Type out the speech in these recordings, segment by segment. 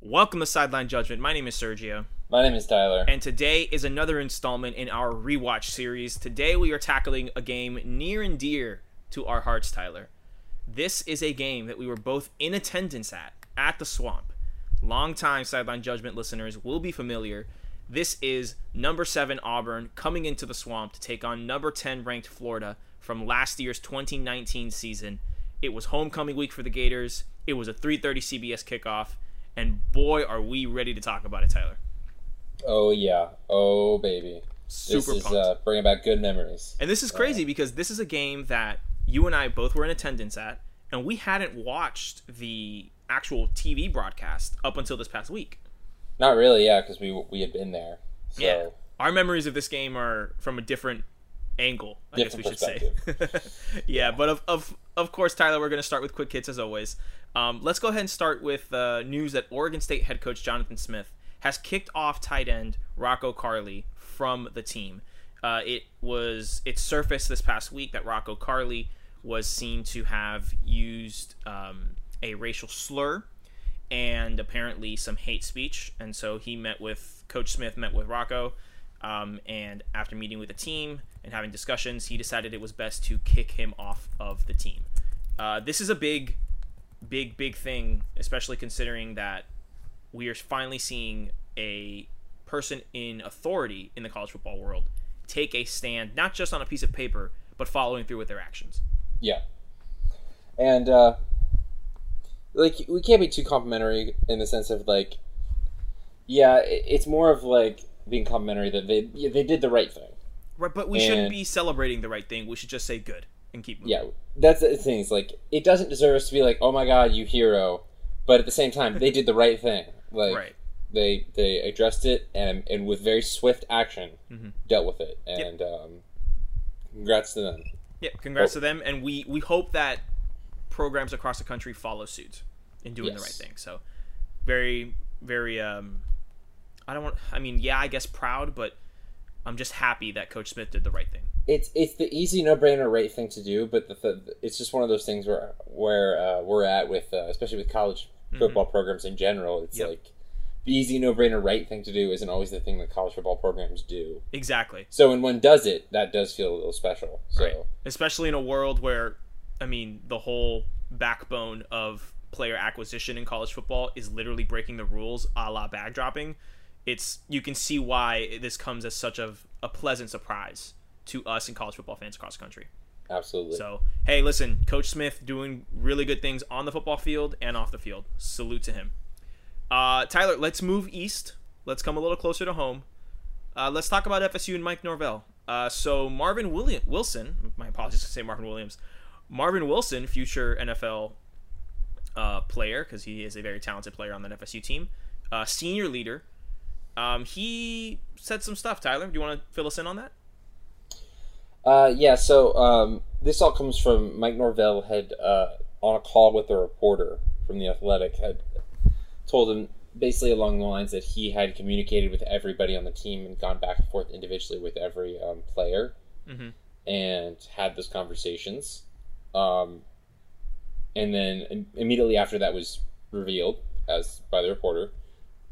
Welcome to Sideline Judgment. My name is Sergio, My name is Tyler. and today is another installment in our rewatch series. Today we are tackling a game near and dear to our hearts, Tyler. This is a game that we were both in attendance at at the Swamp. Longtime Sideline Judgment listeners will be familiar. This is number 7 Auburn coming into the Swamp to take on number 10 ranked Florida from last year's 2019 season. It was homecoming week for the Gators. It was a 3:30 CBS kickoff, and boy are we ready to talk about it, Tyler. oh yeah. Oh baby. Super this is pumped. uh, bringing back good memories. And this is crazy because this is a game that you and I both were in attendance at, and we hadn't watched the actual TV broadcast up until this past week. Not really, yeah, because we we had been there. So Yeah. Our memories of this game are from a different angle, I Different guess we should say. yeah, but of, of of course, Tyler, we're going to start with quick hits as always. Um, let's go ahead and start with uh, news that Oregon State head coach Jonathan Smith has kicked off tight end Rocco Carley from the team. Uh, it was it surfaced this past week that Rocco Carley was seen to have used um, a racial slur and apparently some hate speech. And so he met with Coach Smith, met with Rocco, um, and after meeting with the team and having discussions, he decided it was best to kick him off of the team. Uh, this is a big, big, big thing, especially considering that we are finally seeing a person in authority in the college football world take a stand, not just on a piece of paper, but following through with their actions. yeah. And uh like we can't be too complimentary in the sense of like yeah, it's more of like being complimentary that they they did the right thing. Right, but we shouldn't be celebrating the right thing. We should just say good and keep moving. Yeah, that's the thing. Is like it doesn't deserve us to be like, oh my god, you hero, but at the same time, they did the right thing. Like Right. they they addressed it and and with very swift action mm-hmm. dealt with it. And um, congrats to them. Yeah, congrats Oh. to them, and we we hope that programs across the country follow suit in doing the right thing. So, very very um, I don't want. I mean, yeah, I guess proud, but I'm just happy that Coach Smith did the right thing. It's it's the easy no brainer right thing to do, but the, the, it's just one of those things where where uh, we're at with uh, especially with college football programs in general. It's Mm-hmm. Yep. like the easy no brainer right thing to do isn't always the thing that college football programs do. Exactly. So when one does it, that does feel a little special. So Right. Especially in a world where, I mean, the whole backbone of player acquisition in college football is literally breaking the rules, a la bag dropping. It's you can see why this comes as such of a pleasant surprise to us and college football fans across the country. absolutely. So, hey, listen, Coach Smith doing really good things on the football field and off the field. Salute to him. Uh, Tyler, let's move east. Let's come a little closer to home. Uh, let's talk about FSU and Mike Norvell. Uh, so Marvin William- Wilson, my apologies to say Marvin Williams, Marvin Wilson, future NFL uh, player because he is a very talented player on that FSU team, uh, senior leader. Um, he said some stuff. Tyler, do you want to fill us in on that? Uh, yeah, so um, this all comes from Mike Norvell had uh, on a call with a reporter from the Athletic had told him basically along the lines that he had communicated with everybody on the team and gone back and forth individually with every um, player Mhm. and had those conversations. Um, and then immediately after that was revealed as by the reporter,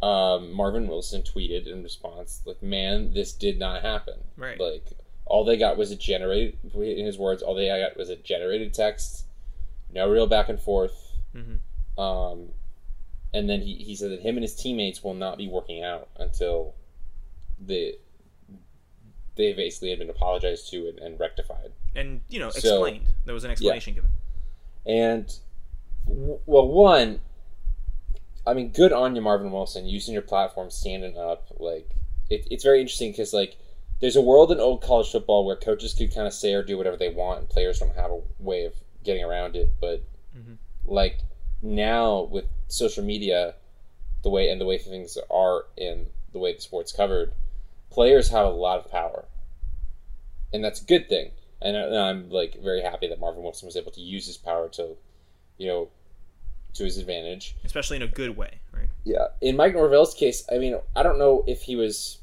um, Marvin Wilson tweeted in response, like, "Man, this did not happen. Right. Like, all they got was a generated. In his words, all they got was a generated text. No real back and forth. Mhm. Um, and then he, he said that him and his teammates will not be working out until the they basically had been apologized to and, and rectified. And you know, So- explained. there was an explanation given. And w- well, one, I mean, good on you, Marvin Wilson, using your platform, standing up. Like, it, it's very interesting because like, there's a world in old college football where coaches could kind of say or do whatever they want, and players don't have a way of getting around it. But Mhm. like now with social media, the way and the way things are in the way the sport's covered, players have a lot of power, and that's a good thing. And I- and I'm like very happy that Marvin Wilson was able to use his power to, you know, to his advantage. especially in a good way, right? Yeah. In Mike Norvell's case, I mean, I don't know if he was.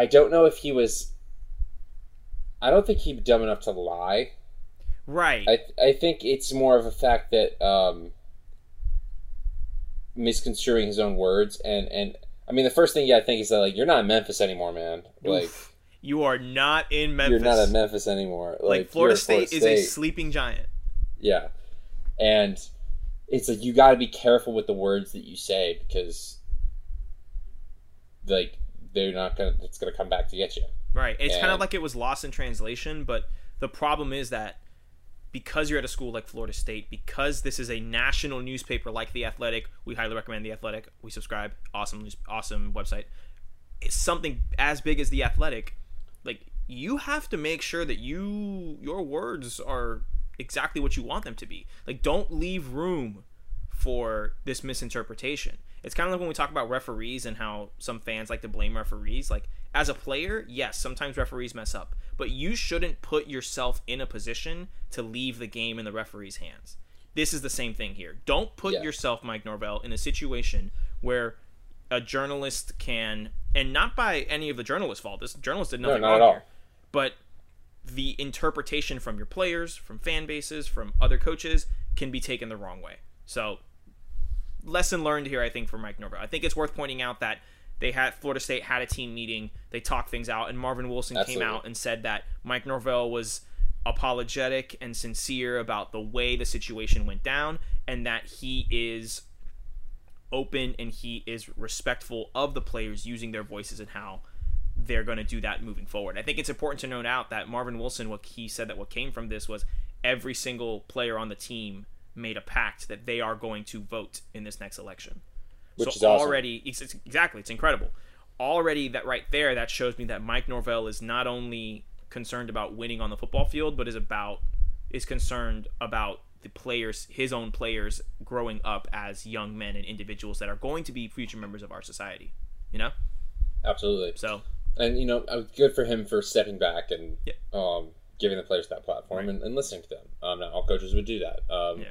I don't know if he was. I don't think he's dumb enough to lie. Right. I I think it's more of a fact that um, misconstruing his own words and and I mean the first thing you gotta think is that like you're not in Memphis anymore, man. Like Oof. you are not in Memphis. you're not in Memphis anymore. Like, like Florida you're State, is a sleeping giant. Yeah. And it's like you got to be careful with the words that you say because like they're not going to it's to come back to get you. Right. It's kind of like it was lost in translation, but the problem is that because you're at a school like Florida State, because this is a national newspaper like The Athletic, we highly recommend The Athletic. We subscribe. Awesome, news- awesome website. It's something as big as The Athletic. Like you have to make sure that you your words are exactly what you want them to be. Like don't leave room for this misinterpretation. It's kind of like when we talk about referees and how some fans like to blame referees. Like, as a player, yes, sometimes referees mess up, but you shouldn't put yourself in a position to leave the game in the referee's hands. This is the same thing here. Don't put Yeah. yourself, Mike Norvell, in a situation where a journalist can, and not by any of the journalist's fault. This journalist did nothing not wrong at all. here, but the interpretation from your players, from fan bases, from other coaches can be taken the wrong way. So lesson learned here, I think, for Mike Norvell. I think it's worth pointing out that they had Florida State had a team meeting, they talked things out, and Marvin Wilson came out and said that Mike Norvell was apologetic and sincere about the way the situation went down, and that he is open and he is respectful of the players using their voices and how they're going to do that moving forward. I think it's important to note out that Marvin Wilson, what he said that what came from this was every single player on the team made a pact that they are going to vote in this next election. Which so is awesome. already, it's, it's- exactly, it's incredible. Already, that right there, that shows me that Mike Norvell is not only concerned about winning on the football field, but is about is concerned about the players, his own players, growing up as young men and individuals that are going to be future members of our society. You know, Absolutely. so And you know, uh, good for him for stepping back and Yeah. um, giving the players that platform and, and listening to them. Um, not all coaches would do that. Um, Yeah.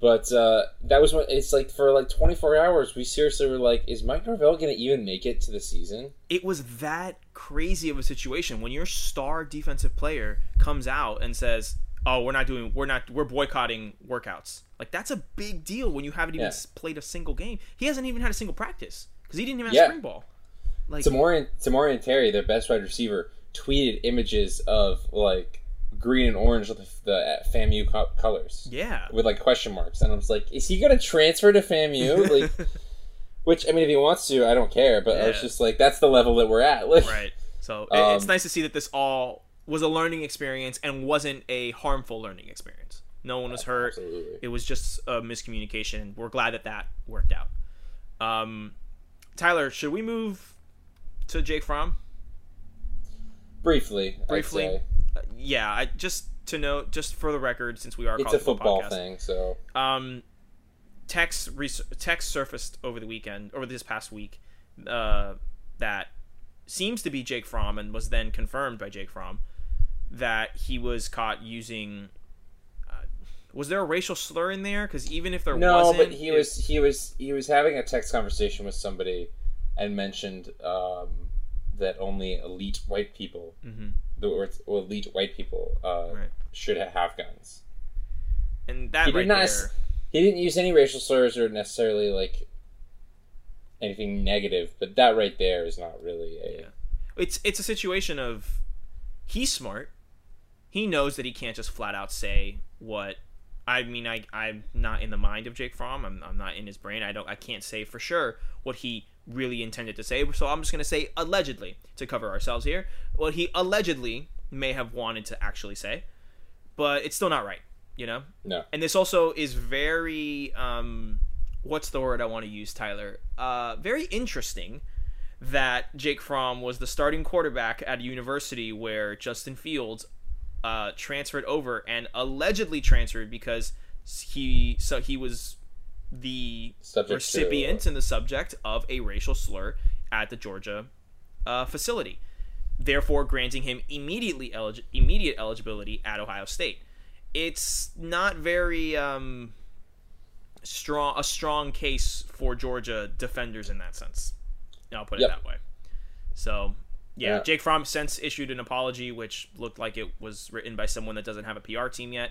But uh, that was what it's like for like 24 hours. We seriously were like, is Mike Norvell going to even make it to the season? it was that crazy of a situation when your star defensive player comes out and says, "Oh, we're not doing, we're not, we're boycotting workouts." Like that's a big deal when you haven't even Yeah. played a single game. He hasn't even had a single practice because he didn't even have Yeah. spring ball. Like, Tamorrion, Tamorrion Terry, their best wide receiver, tweeted images of like green and orange with the uh, FAMU co- colors yeah, with like question marks, and I was like, is he going to transfer to FAMU? Like, which I mean, if he wants to, I don't care. But I was just like, that's the level that we're at. Like, right. So it- it's Um, nice to see that this all was a learning experience and wasn't a harmful learning experience. No one was hurt. Absolutely. It was just a miscommunication. We're glad that that worked out. Um, Tyler, should we move to Jake Fromm? Briefly, Briefly, yeah. I just to note, just for the record, since we are it's a football podcast, thing. So um, text res- text surfaced over the weekend, over this past week, uh, that seems to be Jake Fromm and was then confirmed by Jake Fromm that he was caught using. Uh, was there a racial slur in there? Because even if there no, wasn't, but he it- was he was he was having a text conversation with somebody, and mentioned um, that only elite white people, Mhm. The or elite white people, uh, Right. should have guns. and that he right did not. There... He didn't use any racial slurs or necessarily like anything negative, but that right there is not really a. Yeah. It's it's a situation of he's smart. He knows that he can't just flat out say what I mean I I'm not in the mind of Jake Fromm. I'm, I'm not in his brain. I don't I can't say for sure what he really intended to say. So I'm just going to say allegedly to cover ourselves here. What he allegedly may have wanted to actually say. But it's still not right, you know? No. and this also is very um what's the word i want to use tyler uh very interesting that jake fromm was the starting quarterback at a university where justin fields uh transferred over and allegedly transferred because he so he was the Subject to- recipient and the subject of a racial slur at the georgia uh, facility therefore granting him immediately elig- immediate eligibility at ohio state it's not very um, strong a strong case for Georgia defenders in that sense. I'll put it Yep. that way. So yeah, Yeah. Jake Fromm since issued an apology, which looked like it was written by someone that doesn't have a PR team yet,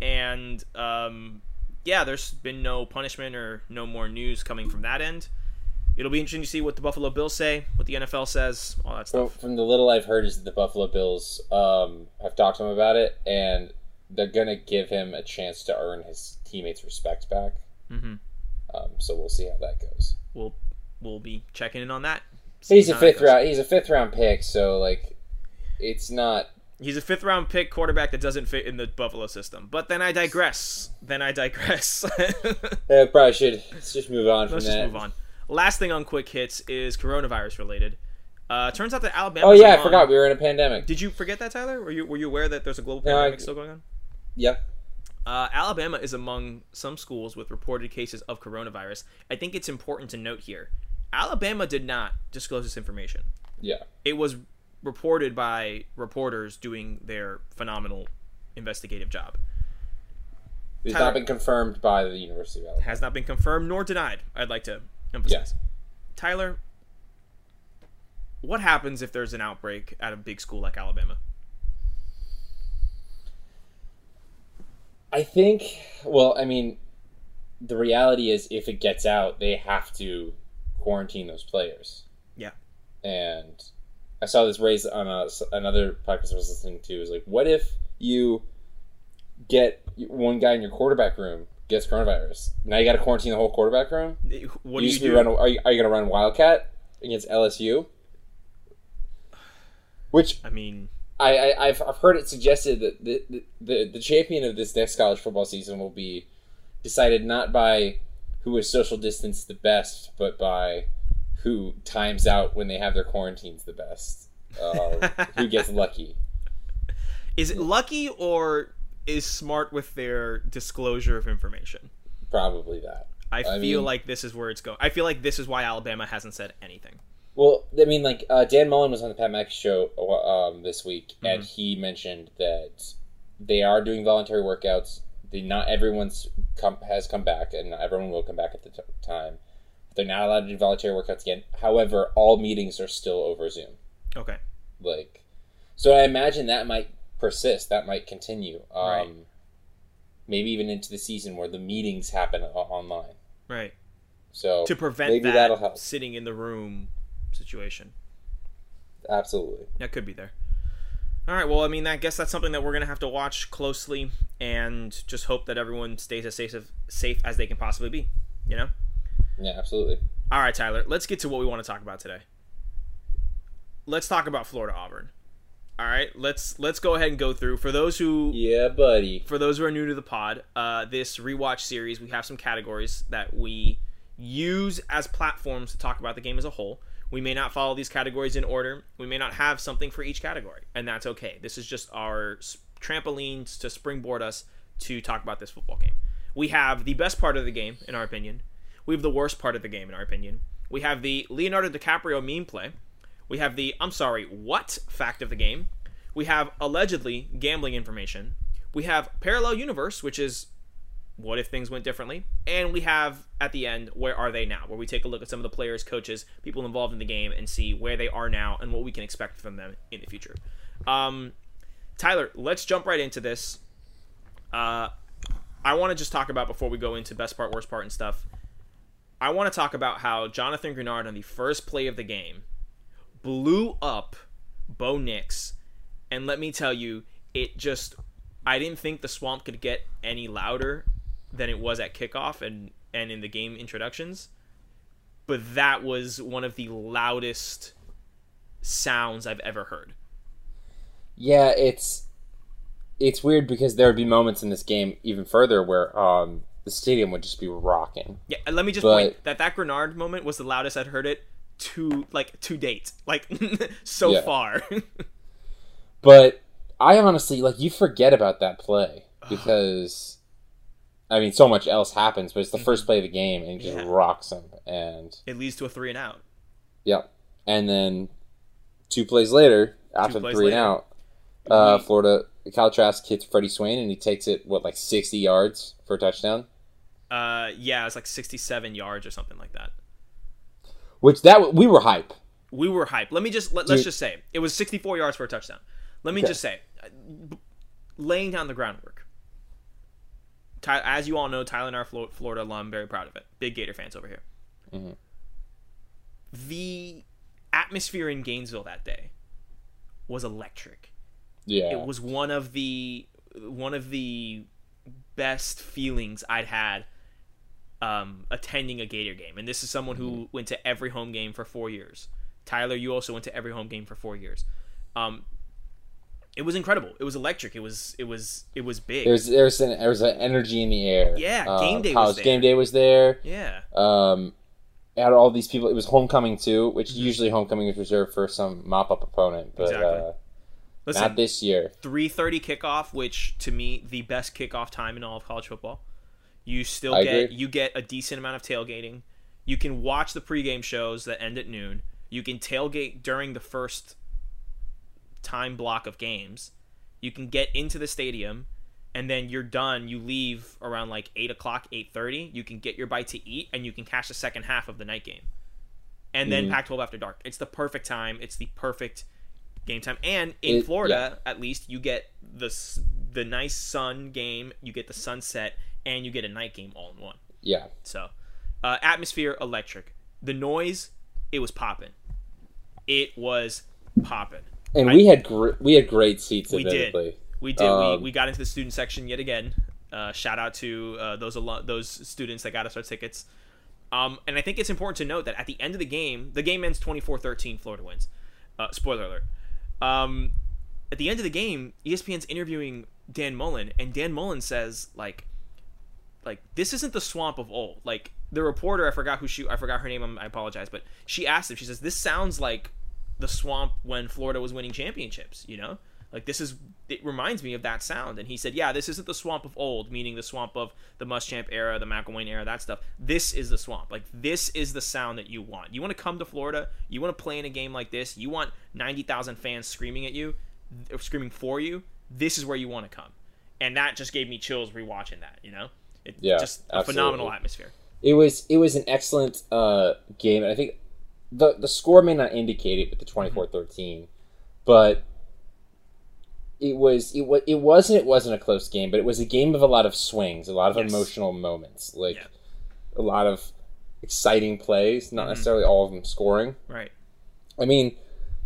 and um, yeah, there's been no punishment or no more news coming from that end. It'll be interesting to see what the Buffalo Bills say, what the NFL says, all that Well, stuff. from the little I've heard, is that the Buffalo Bills um, have talked to him about it, and they're gonna give him a chance to earn his teammates' respect back. Mm-hmm. Um, so we'll see how that goes. We'll we'll be checking in on that. He's a fifth round. He's a fifth round pick, so like, it's not. He's a fifth round pick quarterback that doesn't fit in the Buffalo system. But then I digress. Then I digress. Yeah, probably should let's just move on Let's from just that. move on. Last thing on quick hits is coronavirus related. Uh, turns out that Alabama. Oh yeah, I forgot we were in a pandemic. Did you forget that, Tyler? Were you were you aware that there's a global No, I- pandemic still going on? Yep. Uh, Alabama is among some schools with reported cases of coronavirus. I think it's important to note here Alabama did not disclose this information. Yeah. It was reported by reporters doing their phenomenal investigative job. It's Tyler- not been confirmed by the University of Alabama. Has not been confirmed nor denied, I'd like to emphasize. Tyler, what happens if there's an outbreak at a big school like Alabama? I think. Well, I mean, the reality is, if it gets out, they have to quarantine those players. Yeah. And I saw this raised on a, another podcast I was listening to. Is like, what if you get one guy in your quarterback room gets coronavirus? Now you got to quarantine the whole quarterback room. What do you you just be do? run, are you, are you going to run Wildcat against LSU? Which I mean, I, I I've, I've heard it suggested that the, the the the champion of this next college football season will be decided not by who is social distance the best, but by who times out when they have their quarantines the best. Uh, who gets lucky? is it lucky or is smart with their disclosure of information? Probably that. I, I feel mean- like this is where it's going. I feel like this is why Alabama hasn't said anything. Well, I mean, like uh, Dan Mullen was on the Pat McAfee show um, this week, and he mentioned that they are doing voluntary workouts. They not everyone's come has come back, and not everyone will come back at the t- time. They're not allowed to do voluntary workouts again. However, all meetings are still over Zoom. Okay. Like, so I imagine that might persist. That might continue. Um, Right. Maybe even into the season where the meetings happen online. Right. So To prevent maybe that'll help. sitting in the room situation. Absolutely. That could be there. All right. Well, I mean, I guess that's something that we're gonna have to watch closely and just hope that everyone stays as safe as safe as they can possibly be. You know. Yeah, absolutely. All right, Tyler. Let's get to what we want to talk about today. Let's talk about Florida Auburn. All right. Let's let's go ahead and go through for those who Yeah, buddy. for those who are new to the pod, uh, this rewatch series, we have some categories that we use as platforms to talk about the game as a whole. We may not follow these categories in order. We may not have something for each category, and that's okay. This is just our trampolines to springboard us to talk about this football game. We have the best part of the game, in our opinion. We have the worst part of the game, in our opinion. We have the Leonardo DiCaprio meme play. We have the I'm sorry, what fact of the game. We have allegedly gambling information. We have Parallel Universe, which is what if things went differently? And we have at the end, where are they now? Where we take a look at some of the players, coaches, people involved in the game and see where they are now and what we can expect from them in the future. Um, Tyler, let's jump right into this. Uh, I want to just talk about before we go into best part, worst part, and stuff. I want to talk about how Jonathan Greenard on the first play of the game blew up Bo Nix, and let me tell you, it just I didn't think the swamp could get any louder than it was at kickoff and and in the game introductions. But that was one of the loudest sounds I've ever heard. Yeah, it's it's weird because there would be moments in this game even further where um, the stadium would just be rocking. Yeah, let me just But- point that that Greenard moment was the loudest I'd heard it to like to date, like so Yeah. far. But I honestly like you forget about that play because I mean so much else happens, but it's the first play of the game and it just Yeah. rocks them and it leads to a three and out. yep. And then two plays later, after the plays three and out, uh, Florida Kyle Trask hits Freddie Swain and he takes it what like sixty yards for a touchdown. Uh, yeah, it's like sixty-seven yards or something like that. Which that we were hype. we were hype. Let me just let, let's just say it was 64 yards for a touchdown. Let me Okay. just say, uh, laying down the groundwork. Ty, as you all know, Tyler and our Florida alum, very proud of it. Big Gator fans over here. Mm-hmm. The atmosphere in Gainesville that day was electric. Yeah, It was one of the one of the best feelings I'd had um, attending a Gator game. And this is someone who Mm-hmm. went to every home game for four years. Tyler, you also went to every home game for four years. Um, it was incredible. It was electric. It was it was it was big. There was an there's an energy in the air. Yeah, Uh, game day was College there. game day was there. yeah, Um, had all these people. It was homecoming too, which Mm-hmm. usually homecoming is reserved for some mop up opponent, but Exactly. uh, listen, not this year. three thirty kickoff, which to me the best kickoff time in all of college football. You still I get agree. you get a decent amount of tailgating. You can watch the pregame shows that end at noon. You can tailgate during the first time block of games. You can get into the stadium, and then you're done. You leave around like eight o'clock, eight thirty. You can get your bite to eat, and you can catch the second half of the night game, and then Mhm. Pac-12 after dark. It's the perfect time. It's the perfect game time. And in It- Florida, at least, you get the the nice sun game. You get the sunset, and you get a night game all in one. Yeah, So, uh, atmosphere electric. The noise, it was popping. It was popping. and I- we had gr- we had great seats. We did. We did. Um, we, we got into the student section yet again. Uh, shout out to uh, those alo- those students that got us our tickets. Um, and I think it's important to note that at the end of the game, the game ends 24-13, Florida wins. Uh, spoiler alert. Um, at the end of the game, ESPN's interviewing Dan Mullen, and Dan Mullen says like, like this isn't the swamp of old. Like the reporter, I forgot who she, I forgot her name. I apologize, but she asked him. She says, "This sounds like the swamp when Florida was winning championships." You know, like this is. It reminds me of that sound. And he said, "Yeah, this isn't the swamp of old, meaning the swamp of the Muschamp era, the McElwain era, that stuff. This is the swamp. Like this is the sound that you want. You want to come to Florida. You want to play in a game like this. You want ninety thousand fans screaming at you, screaming for you. This is where you want to come." And that just gave me chills rewatching that. You know, Yeah, just a phenomenal atmosphere. It was it was an excellent uh, game, and I think the the score may not indicate it with the 24-13, but it was it was it wasn't it wasn't a close game, but it was a game of a lot of swings, a lot of Yes. emotional moments, like Yeah. a lot of exciting plays, not Mhm. necessarily all of them scoring. Right. I mean,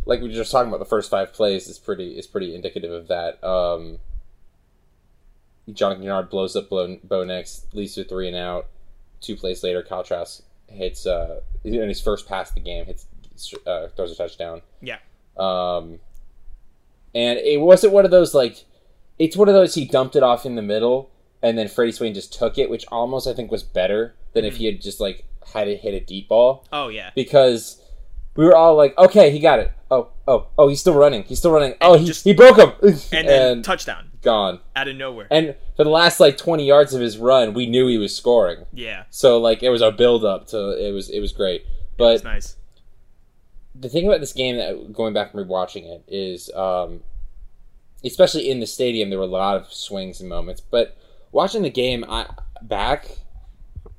like we were just talking about, the first five plays is pretty is pretty indicative of that. Um, Jonathan Yard blows up Bo, Bo Nix, leads to three and out. Two plays later, Kyle Trask hits uh, in his first pass of the game, hits uh, throws a touchdown. Yeah. Um, and it wasn't one of those like, it's one of those he dumped it off in the middle, and then Freddie Swain just took it, which almost I think was better than if he had just like had it hit a deep ball Oh yeah. because we were all like, okay, he got it. Oh, oh, oh, he's still running. He's still running. Oh, he, just- he broke him. And then touchdown gone. out of nowhere. And for the last like 20 yards of his run, we knew he was scoring. yeah. So like it was our build up to it was it was great. But It's nice. the thing about this game that going back and rewatching it is um especially in the stadium there were a lot of swings and moments, but watching the game I back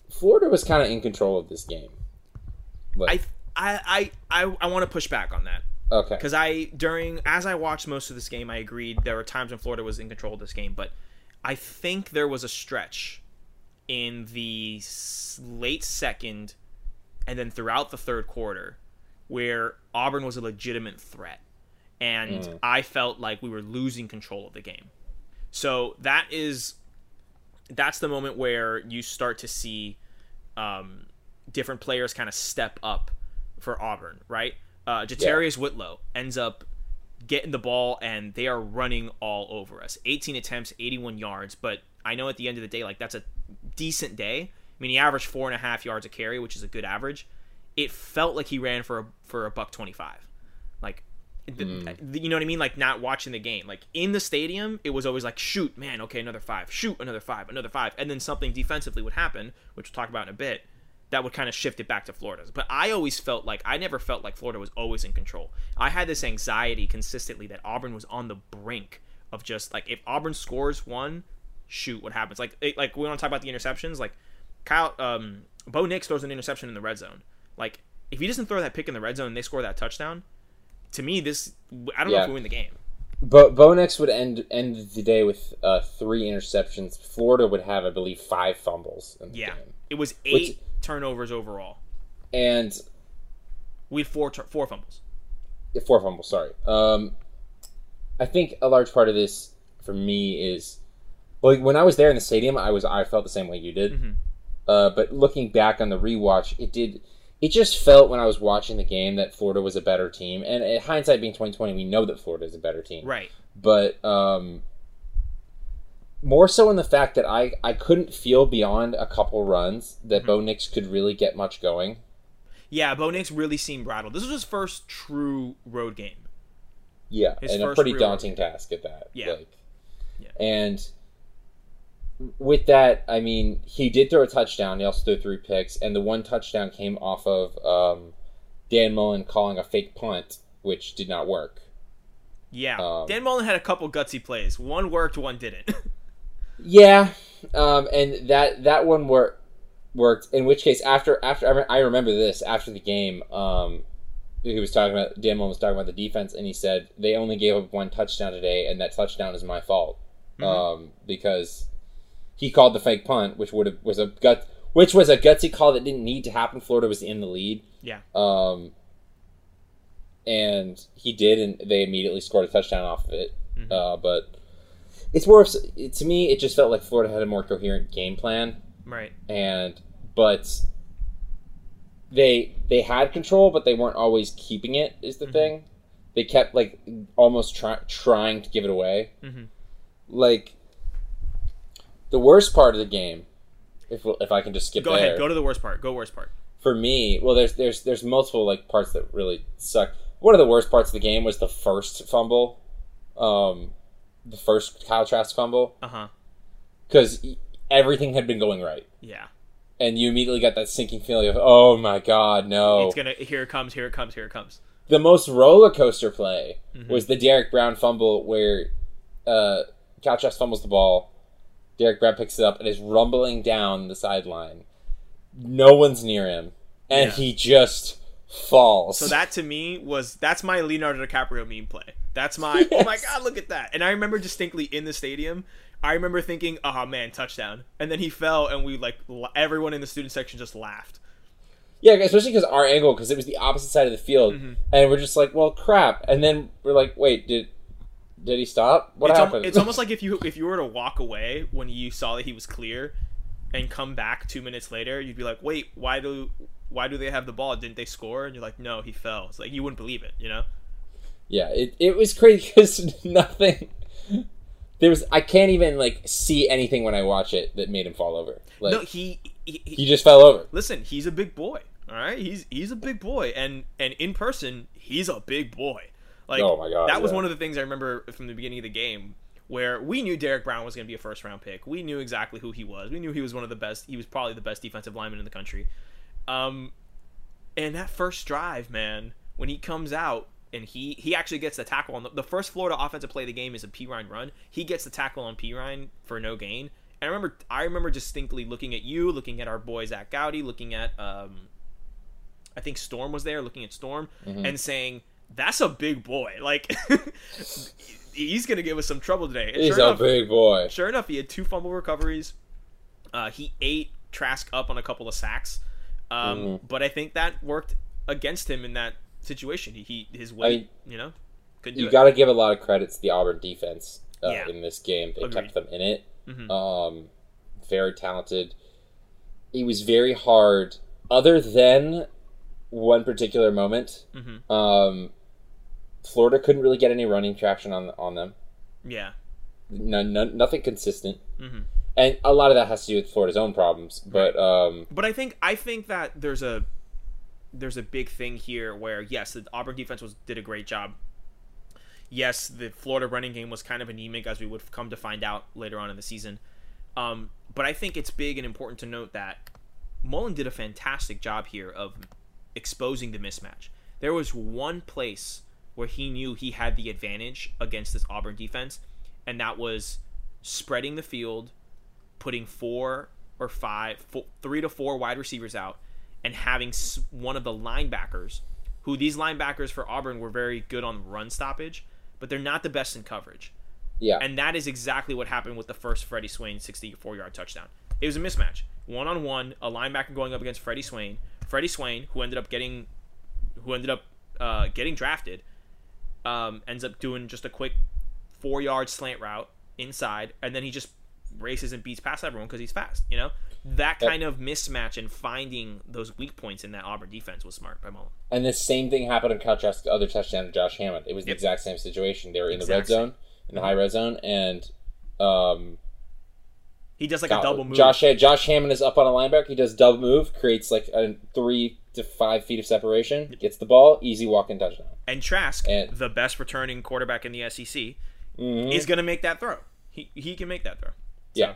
Florida was kind of in control of this game. Like, I I I I, I want to push back on that. Okay. because I during as I watched most of this game, I agreed there were times when Florida was in control of this game, but I think there was a stretch in the late second and then throughout the third quarter where Auburn was a legitimate threat, and Mm. I felt like we were losing control of the game. So that is that's the moment where you start to see um, different players kind of step up for Auburn, right? Uh, JaTarvious Whitlow ends up getting the ball and they are running all over us. 18 attempts, 81 yards, but I know at the end of the day, like that's a decent day. I mean, he averaged four and a half yards a carry, which is a good average. It felt like he ran for a, for a buck 25. Like, th- you know what I mean? Like not watching the game. Like in the stadium, it was always like, shoot, man, okay, another five, shoot, another five, another five, and then something defensively would happen, which we'll talk about in a bit. That would kind of shift it back to Florida's. But I always felt like I never felt like Florida was always in control. I had this anxiety consistently that Auburn was on the brink of just like if Auburn scores one, shoot, what happens? Like it, like we want to talk about the interceptions. Like Kyle, um, Bo Nix throws an interception in the red zone. Like if he doesn't throw that pick in the red zone and they score that touchdown, to me this I don't know if we win the game. Bo, Bo Nix would end end the day with uh, three interceptions. Florida would have, I believe, five fumbles. In the Yeah, game. it was eight turnovers overall. and We had four tur- four fumbles. four fumbles. Sorry. Um, I think a large part of this for me is, like when I was there in the stadium, I was I felt the same way you did. Mhm. Uh, but looking back on the rewatch, it did. It just felt when I was watching the game that Florida was a better team, and in hindsight being twenty twenty, we know that Florida is a better team. Right. But um, more so in the fact that I I couldn't feel beyond a couple runs that Mm-hmm. Bo Nix could really get much going. Yeah, Bo Nix really seemed rattled. This was his first true road game. Yeah, His and a pretty daunting task at that. Yeah. Like, Yeah. And with that, I mean, he did throw a touchdown. He also threw three picks, and the one touchdown came off of um, Dan Mullen calling a fake punt, which did not work. Yeah, Um, Dan Mullen had a couple gutsy plays. One worked, one didn't. Yeah, um, and that that one worked. Worked. In which case, after after I remember this after the game, um, he was talking about Dan Mullen was talking about the defense, and he said they only gave up one touchdown today, and that touchdown is my fault um, because he called the fake punt, which would have was a gut, which was a gutsy call that didn't need to happen. Florida was in the lead, yeah, um, and he did, and they immediately scored a touchdown off of it. Mhm. Uh, but it's more of to me, it just felt like Florida had a more coherent game plan, right. and but they they had control, but they weren't always keeping it. Is the Mhm. thing? They kept like almost try, trying to give it away. Mhm. Like the worst part of the game, if if I can just skip Go there ahead. Go to the worst part. Go worst part. for me, well, there's there's there's multiple like parts that really suck. One of the worst parts of the game was the first fumble, um, the first Kyle Trask fumble, Uh huh. because everything had been going right, Yeah. and you immediately got that sinking feeling of, oh my god, no. It's gonna. Here it comes. Here it comes. Here it comes. the most roller coaster play Mhm. was the Derrick Brown fumble where uh, Kyle Trask fumbles the ball, Derrick Brown picks it up and is rumbling down the sideline. No one's near him, and Yeah. he just falls. So that to me was that's my Leonardo DiCaprio meme play. That's my oh my god, look at that. And I remember distinctly in the stadium, I remember thinking, "Oh man, touchdown!" And then he fell, and we like everyone in the student section just laughed. Yeah, especially because our angle, because it was the opposite side of the field, Mhm. and we're just like, well, crap. And then we're like, wait, did did he stop? What it's, al- happened? it's almost like if you if you were to walk away when you saw that he was clear, and come back two minutes later, you'd be like, "Wait, why do why do they have the ball? Didn't they score?" And you're like, "No, he fell." It's like you wouldn't believe it, you know? Yeah, it it was crazy because nothing. There was I can't even like see anything when I watch it that made him fall over. Like no, he, he, he just fell over. listen, he's a big boy. All right, he's he's a big boy, and and in person, he's a big boy. Like, Oh my God, that was yeah. one of the things I remember from the beginning of the game, where we knew Derrick Brown was going to be a first round pick. We knew exactly who he was. We knew he was one of the best. He was probably the best defensive lineman in the country. Um, and that first drive, man, when he comes out and he he actually gets the tackle on the, the first Florida offensive play of the game is a Perine run. He gets the tackle on Perine for no gain. And I remember I remember distinctly looking at you, looking at our boy Zach Gowdy, looking at um, I think Storm was there, looking at Storm, Mm-hmm. and saying, "That's a big boy. Like he's gonna give us some trouble today." And He's sure a enough, big boy. sure enough, he had two fumble recoveries. Uh, he ate Trask up on a couple of sacks, um, Mhm. but I think that worked against him in that situation. He, he his weight, you know, couldn't do You got to give a lot of credit to the Auburn defense uh, Yeah. in this game. They Agreed. kept them in it. Mhm. Um, very talented. It was very hard. Other than one particular moment, Mhm. um, Florida couldn't really get any running traction on on them. yeah, No, no, nothing consistent, hmm and a lot of that has to do with Florida's own problems. But um, but I think I think that there's a there's a big thing here where yes, the Auburn defense was did a great job. Yes, the Florida running game was kind of anemic, as we would come to find out later on in the season. Um, but I think it's big and important to note that Mullen did a fantastic job here of exposing the mismatch. There was one place where he knew he had the advantage against this Auburn defense, and that was spreading the field, putting four or five, four, three to four wide receivers out, and having one of the linebackers, who these linebackers for Auburn were very good on run stoppage, but they're not the best in coverage. Yeah. And that is exactly what happened with the first Freddie Swain 64 yard touchdown. It was a mismatch. One on one, a linebacker going up against Freddie Swain. Freddie Swain, who ended up getting who ended up uh, getting drafted, um, ends up doing just a quick four yard slant route inside, and then he just races and beats past everyone because he's fast. You know that Yep. kind of mismatch and finding those weak points in that Auburn defense was smart by Mullen. And the same thing happened in contrast to the other touchdown to Josh Hammond. It was the Yep. exact same situation. They were in the Exact red same. zone, in the high red zone, and um, He does like a double move. Josh Josh Hammond is up on a linebacker. He does double move, creates like a three to five feet of separation, gets the ball, easy walk in touchdown. and Trask, And- the best returning quarterback in the SEC, Mhm. is going to make that throw. He he can make that throw. Yeah.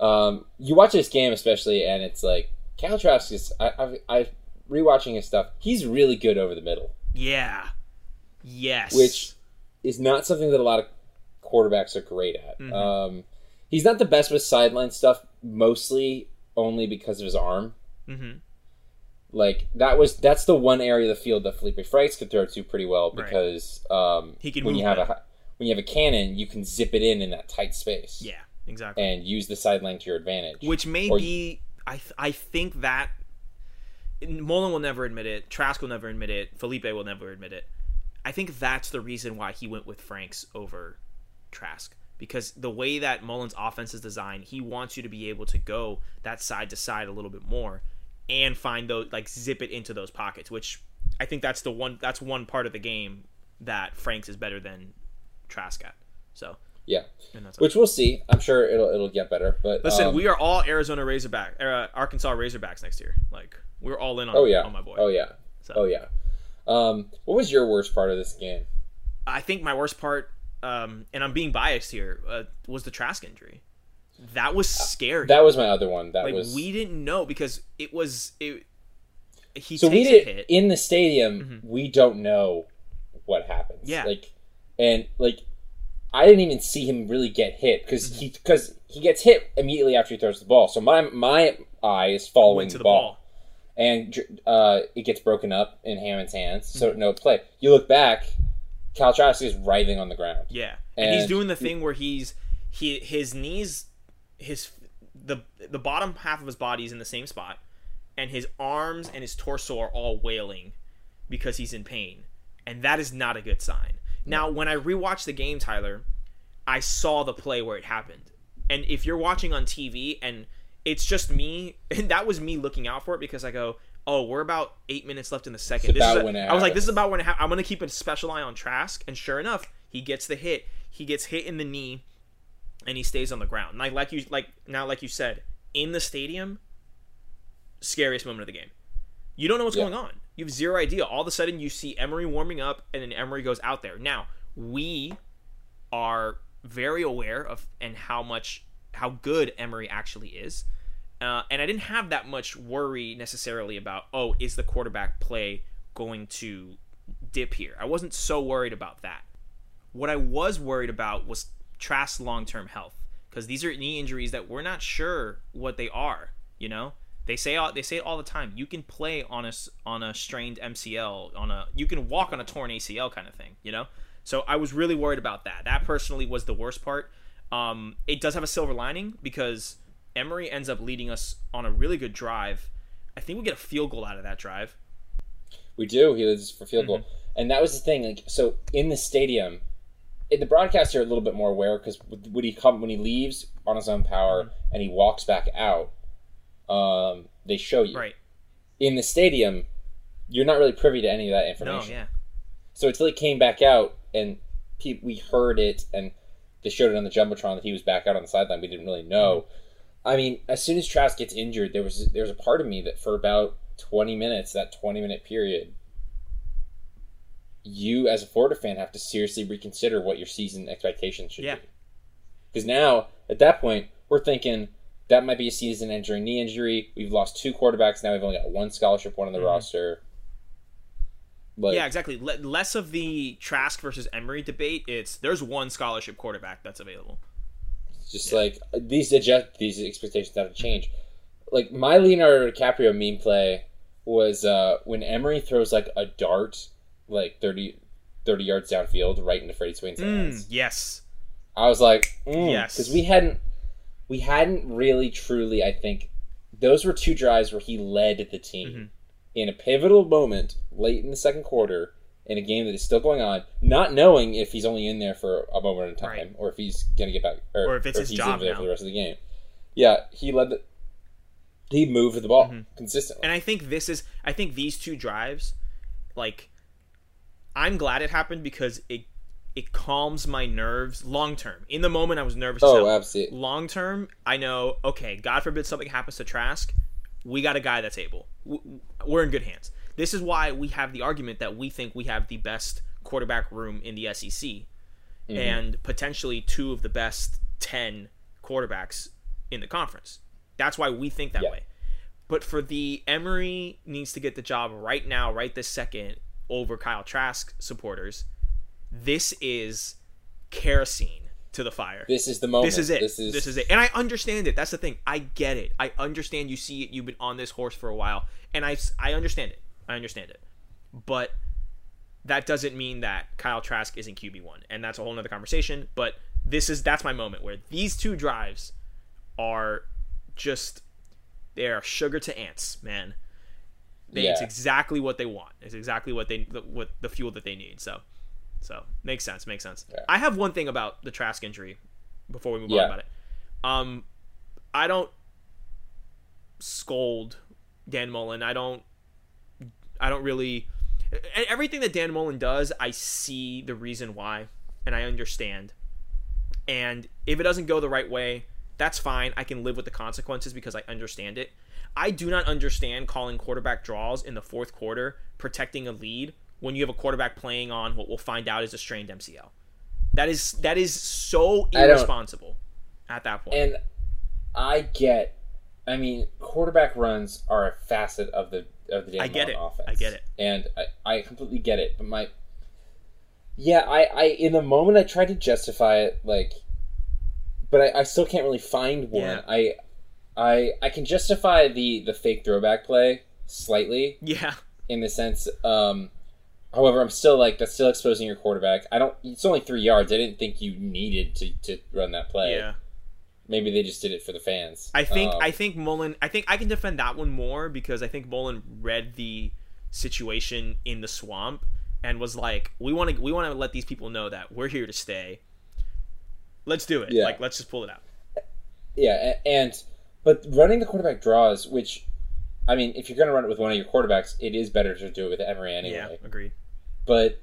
Um, you watch this game especially, and it's like Kyle Trask is. I, I, I rewatching his stuff. He's really good over the middle, Yeah. Yes. which is not something that a lot of quarterbacks are great at. Mhm. Um, he's not the best with sideline stuff, mostly only because of his arm. hmm Like that was that's the one area of the field that Feleipe Franks could throw to pretty well Right. because um, He can when you have that. a when you have a cannon, you can zip it in in that tight space. Yeah. Exactly. and use the sideline to your advantage. Which may Or- be, I th- I think that Mullen will never admit it. Trask will never admit it. Feleipe will never admit it. I think that's the reason why he went with Franks over Trask because the way that Mullen's offense is designed, he wants you to be able to go that side to side a little bit more and find those like zip it into those pockets. Which I think that's the one that's one part of the game that Franks is better than Trask at. So yeah, which we'll see. I'm sure it'll it'll get better. But Listen, um, we are all Arizona Razorback, uh, Arkansas Razorbacks next year. Like we're all in on, Oh yeah. on my boy. Oh yeah. So. Oh yeah. Um, what was your worst part of this game? I think my worst part, um, and I'm being biased here, uh, was the Trask injury. That was scary. That was my other one. That like was we didn't know because it was it. He so we did in the stadium. We don't know what happens. Yeah. Like, and like, I didn't even see him really get hit because Mm-hmm. he because he gets hit immediately after he throws the ball. So my my eye is following to the the ball. ball. and uh, it gets broken up in Hammond's hands, so Mm-hmm. no play. You look back, Kyle Trask is writhing on the ground. Yeah, and, he's doing the thing where he's he his knees, his the the bottom half of his body is in the same spot, and his arms and his torso are all wailing because he's in pain, and that is not a good sign. Now, when I rewatched the game, Tyler, I saw the play where it happened, and if you're watching on TV and it's just me, and that was me looking out for it because I go. Oh, we're about eight minutes left in the second. This is about a- when it I was like, "This is about when it ha- I'm gonna keep a special eye on Trask." And sure enough, he gets the hit. He gets hit in the knee, and he stays on the ground. Like like you like now like you said in the stadium, scariest moment of the game. You don't know what's Yeah. going on. You have zero idea. All of a sudden, you see Emory warming up, and then Emory goes out there. Now we are very aware of and how much how good Emory actually is. Uh, and I didn't have that much worry necessarily about oh is the quarterback play going to dip here. I wasn't so worried about that. What I was worried about was Trask's long term health because these are knee injuries that we're not sure what they are. You know, they say all, they say it all the time. You can play on a on a strained MCL, on a you can walk on a torn ACL kind of thing. You know, so I was really worried about that. That personally was the worst part. Um, it does have a silver lining because Emory ends up leading us on a really good drive. I think we get a field goal out of that drive. We do. He lives for field goal, Mm-hmm. and that was the thing. Like, so in the stadium, in the broadcasts are a little bit more aware because when he come when he leaves on his own power Mm-hmm. and he walks back out, um, they show you. Right. In the stadium, you're not really privy to any of that No, information. yeah. So until he came back out and pe- we heard it and they showed it on the jumbotron that he was back out on the sideline, we didn't really know. Mm-hmm. I mean, as soon as Trask gets injured, there was there was a part of me that for about twenty minutes, that twenty minute period, you as a Florida fan have to seriously reconsider what your season expectations should Yeah. be. Because now at that point, we're thinking that might be a season-ending knee injury. We've lost two quarterbacks now. We've only got one scholarship one on the Mhm. roster. Like, yeah, exactly. Le- less of the Trask versus Emory debate. It's there's one scholarship quarterback that's available. Just like these adjust these expectations have to change. Like my Leonardo DiCaprio meme play was uh, when Emory throws like a dart, like thirty, thirty yards downfield, right into Freddie Swain's Mm, hands. yes. I was like, mm, Yes. because we hadn't we hadn't really truly. I think those were two drives where he led the team Mhm. in a pivotal moment late in the second quarter in a game that is still going on, not knowing if he's only in there for a moment a time Right. or if he's gonna get back or, Or if it's his he's job in there now. for the rest of the game. Yeah, he led. The, he moved the ball Mhm. consistently. And I think this is I think these two drives, like I'm glad it happened because it it calms my nerves long term. In the moment I was nervous oh, absolutely. long term, I know, okay, God forbid something happens to Trask, we got a guy that's able. We're in good hands. This is why we have the argument that we think we have the best quarterback room in the SEC mm-hmm. and potentially two of the best 10 quarterbacks in the conference. That's why we think that Yeah. way. But for the Emory needs to get the job right now, right this second, over Kyle Trask supporters, this is kerosene to the fire This is the moment. this is it. This is, This is it. And I understand it. That's the thing. I get it. I understand you see it. You've been on this horse for a while, and I I understand it. I understand it. But that doesn't mean that Kyle Trask isn't QB one, and that's a whole nother conversation. But this is that's my moment where these two drives are just they are sugar to ants, man. They, It's exactly what they want. It's exactly what they what the fuel that they need. So, so makes sense. Makes sense. Yeah. I have one thing about the Trask injury before we move Yeah. on about it. Um, I don't scold Dan Mullen. I don't. I don't really. Everything that Dan Mullen does, I see the reason why, and I understand. And if it doesn't go the right way, that's fine. I can live with the consequences because I understand it. I do not understand calling quarterback draws in the fourth quarter, protecting a lead when you have a quarterback playing on what we'll find out is a strained MCL. That is that is so irresponsible at that point. And I get. I mean, quarterback runs are a facet of the of the Dan I get it. offense. I get it. and I, I completely get it. But my, yeah, I, I in the moment I tried to justify it, like, but I, I still can't really find one. Yeah. I, I, I can justify the the fake throwback play slightly yeah, in the sense. Um, however, I'm still like that's still exposing your quarterback. I don't. It's only three yards. I didn't think you needed to to run that play. yeah. Maybe they just did it for the fans. I think Um, I think Mullen. I think I can defend that one more because I think Mullen read the situation in the swamp and was like, "We want to we want to let these people know that we're here to stay. Let's do it. Yeah. Like let's just pull it out." Yeah, and but running the quarterback draws, which I mean, if you're going to run it with one of your quarterbacks, it is better to do it with Emory anyway. Yeah, agreed. But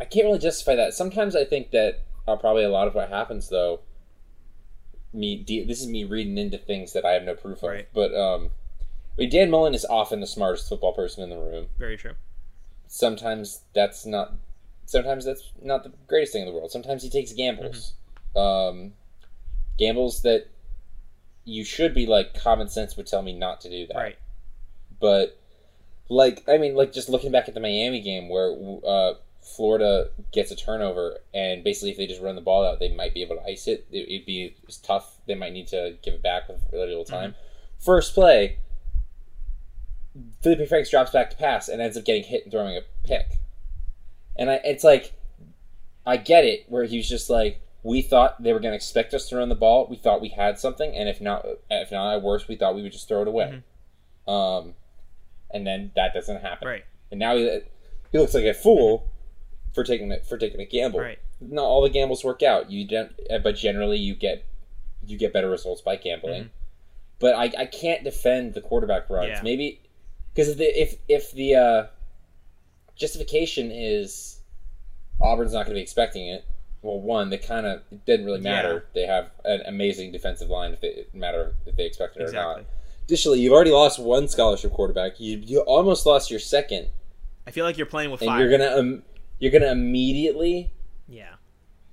I can't really justify that. Sometimes I think that uh, probably a lot of what happens though. Me, de- this is me reading into things that I have no proof of. Right. But um, I mean, Dan Mullen is often the smartest football person in the room. Very true. Sometimes that's not. Sometimes that's not the greatest thing in the world. Sometimes he takes gambles, Mm-hmm. um, gambles that you should be like common sense would tell me not to do that. Right. But like, I mean, like just looking back at the Miami game where uh, Florida gets a turnover, and basically if they just run the ball out, they might be able to ice it. it it'd be it's tough. They might need to give it back with really little time. First play, Feleipe Franks drops back to pass and ends up getting hit and throwing a pick. And I, it's like, I get it, where he's just like, we thought they were going to expect us to run the ball. We thought we had something, and if not, if not at worst, we thought we would just throw it away. Um, and then that doesn't happen. Right. And now he, he looks like a fool for taking it for taking a gamble. Right. Not all the gambles work out. You don't, but generally you get you get better results by gambling. Mhm. But I, I can't defend the quarterback runs. Yeah. Maybe because if the if if the uh, justification is Auburn's not going to be expecting it. Well, one, they kind of it didn't really matter. They have an amazing defensive line. If it matter if they expect it or not. Additionally, you've already lost one scholarship quarterback. You you almost lost your second, I feel like you're playing with and fire. you're gonna um, you're gonna immediately yeah.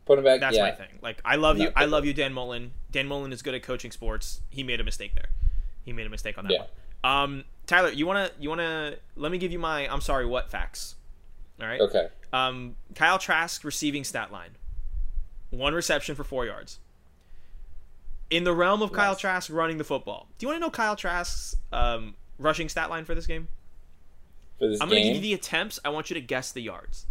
put him back. That's yeah. my thing. Like I love you. I love you, Dan Mullen. Dan Mullen is good at coaching sports. He made a mistake there. He made a mistake on that Yeah. one. Um, Tyler, you wanna you wanna let me give you my I'm sorry what facts. All right. Okay. Um, Kyle Trask receiving stat line, one reception for four yards. In the realm of Kyle Trask running the football, do you want to know Kyle Trask's um, rushing stat line for this game? For this I'm going to give you the attempts. I want you to guess the yards.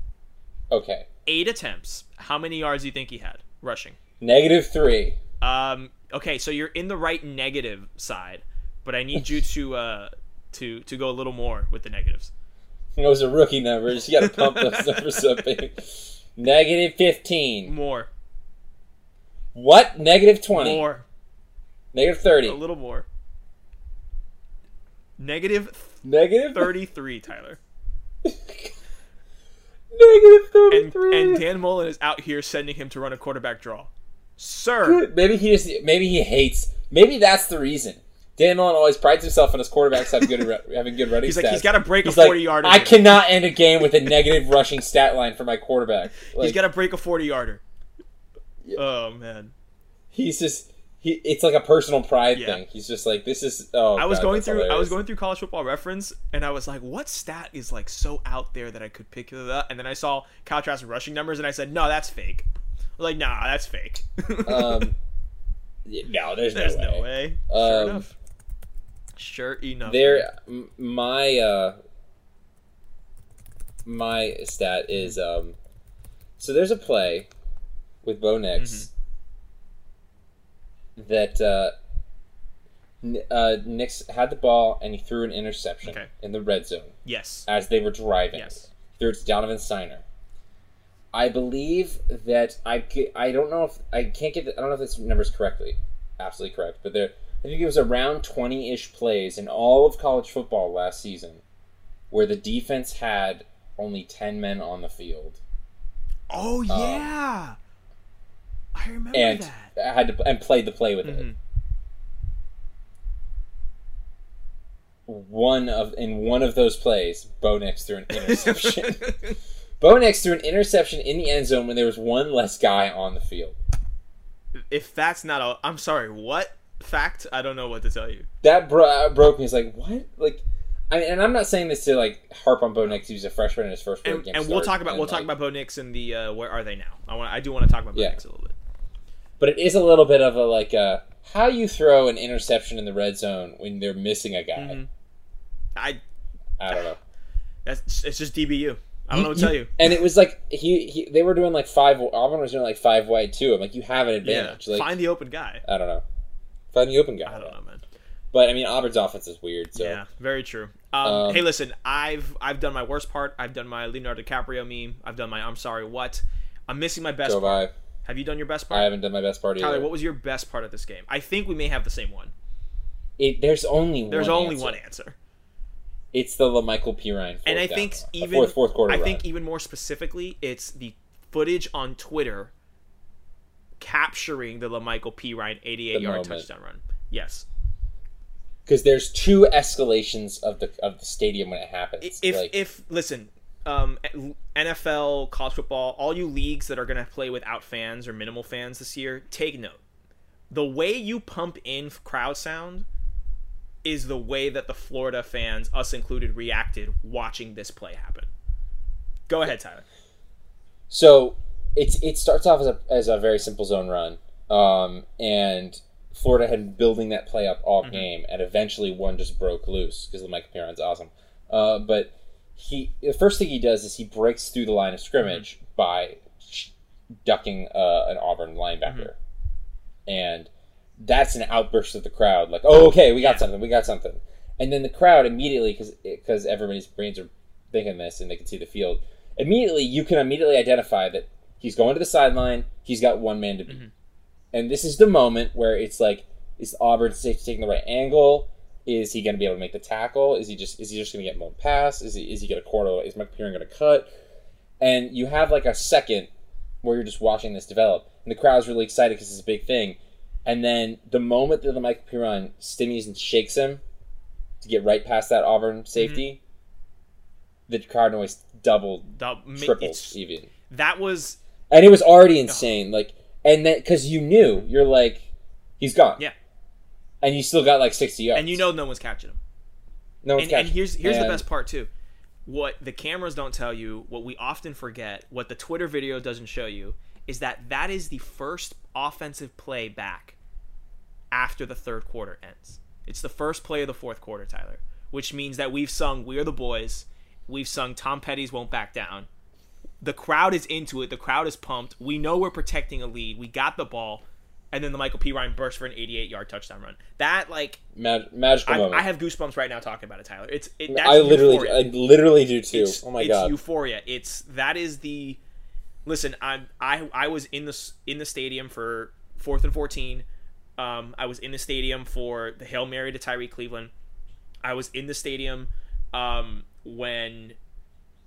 Okay. Eight attempts. How many yards do you think he had rushing? Negative three. Um. Okay, so you're in the right negative side, but I need you to uh to to go a little more with the negatives. Those are rookie numbers. You got to pump those numbers up. baby. Negative fifteen. More. What? Negative twenty. More. Negative thirty. A little more. Negative Negative 33, Tyler. Negative thirty-three. and Dan Mullen is out here sending him to run a quarterback draw. Sir, Maybe he just maybe he hates. Maybe that's the reason. Dan Mullen always prides himself on his quarterbacks having good having good running he's stats. like, he's got to break He's a like, 40 yarder. I cannot end a game with a negative rushing stat line for my quarterback. Like, he's got to break a 40 yarder. Oh, man. he's just he. It's like a personal pride Yeah. thing. He's just like this is. Oh, I was God, going through I was going through college football reference and I was like, what stat is like so out there that I could pick that? And then I saw Kyle Trask's rushing numbers and I said, no, that's fake. Like, nah, that's fake. Um, no, there's, There's no way. no way. Sure Um, enough. Sure enough. There, my uh, my stat is um, so there's a play with Bo Nix Mm-hmm. That uh, uh, had the ball and he threw an interception Okay. in the red zone Yes. as they were driving. Yes. Through to Donovan Stiner. I believe that I I don't know if I can't get the, I don't know if this number's correctly absolutely correct, but there I think it was around twenty ish plays in all of college football last season where the defense had only ten men on the field Oh yeah. I remember and that. had to and played the play with Mhm. it. One of in one of those plays, Bo Nix threw an interception. Bo Nix threw an interception in the end zone when there was one less guy on the field. if that's not a I'm sorry, what fact? I don't know what to tell you. That bro- broke me. It's like what? Like, I mean, and I'm not saying this to like harp on Bo Nix. He was a freshman in his first And, game. and we'll talk about and, we'll talk about Bo Nix and the uh, where are they now? I want I do want to talk about Bo Yeah. Nix a little bit. But it is a little bit of a like uh how you throw an interception in the red zone when they're missing a guy. Mhm. I I don't know. that's it's just DBU. I don't know what to tell you. And it was like he, he they were doing like five. Auburn was doing like five wide too. I'm like, you have an Yeah, advantage. Like find the open guy. I don't know, find the open guy. I don't know, man. But I mean, Auburn's offense is weird. So Yeah, very true. Um, Um, hey, listen, I've I've done my worst part. I've done my Leonardo DiCaprio meme. I've done my I'm sorry what. I'm missing my best so part. Have you done your best part? I haven't done my best part Tyler, either. what was your best part of this game? I think we may have the same one. It, there's only There's one only answer. one answer. It's the Michael Perine. and I think down, even fourth fourth quarter. I run. think even more specifically, it's the footage on Twitter capturing the LaMichael Perine 88 The yard moment. touchdown run. Yes. because there's two escalations of the of the stadium when it happens. If like, if listen, um, NFL, college football, all you leagues that are going to play without fans or minimal fans this year, take note. The way you pump in crowd sound is the way that the Florida fans, us included, reacted watching this play happen. Go ahead, Tyler. So it's it starts off as a as a very simple zone run, um, and Florida had been building that play up all game, and eventually one just broke loose because the Mike Perine's awesome. Uh, but he the first thing he does is he breaks through the line of scrimmage by ducking uh, an Auburn linebacker, and that's an outburst of the crowd, like, "Oh, okay, we got Yeah. something, we got something," and then the crowd immediately because because everybody's brains are thinking this and they can see the field immediately you can immediately identify that he's going to the sideline. He's got one man to beat, Mhm. and this is the moment where it's like, is Auburn safe taking the right angle? Is he going to be able to make the tackle? Is he just is he just going to get blown pass? Is he is he going to quarter? Is Mike Perine going to cut? And you have like a second where you're just watching this develop, and the crowd's really excited because it's a big thing. And then the moment that the Mike Perine stimmies and shakes him to get right past that Auburn mm-hmm. safety, the crowd noise doubled The, ma- triples even that was and it was already insane like and then because you knew you're like he's gone Yeah. And you still got like 60 yards and you know no one's catching him. no one's and, and catching. here's here's the best part too. What the cameras don't tell you, what we often forget, what the Twitter video doesn't show you, is that that is the first offensive play back after the third quarter ends. It's the first play of the fourth quarter, Tyler, which means that we've sung "We're the Boys," we've sung "Tom Petty's Won't Back Down." The crowd is into it. The crowd is pumped. We know we're protecting a lead. We got the ball, and then the Michael Perine burst for an 88 yard touchdown run. That like Mag- magical I, moment. I have goosebumps right now talking about it, Tyler. It's it, that's I literally, euphoria. I literally do too. It's, oh my god. it's god. euphoria. It's that is the listen. I'm I I was in the in the stadium for fourth and fourteen. Um, I was in the stadium for the hail mary to Tyree Cleveland. I was in the stadium um, when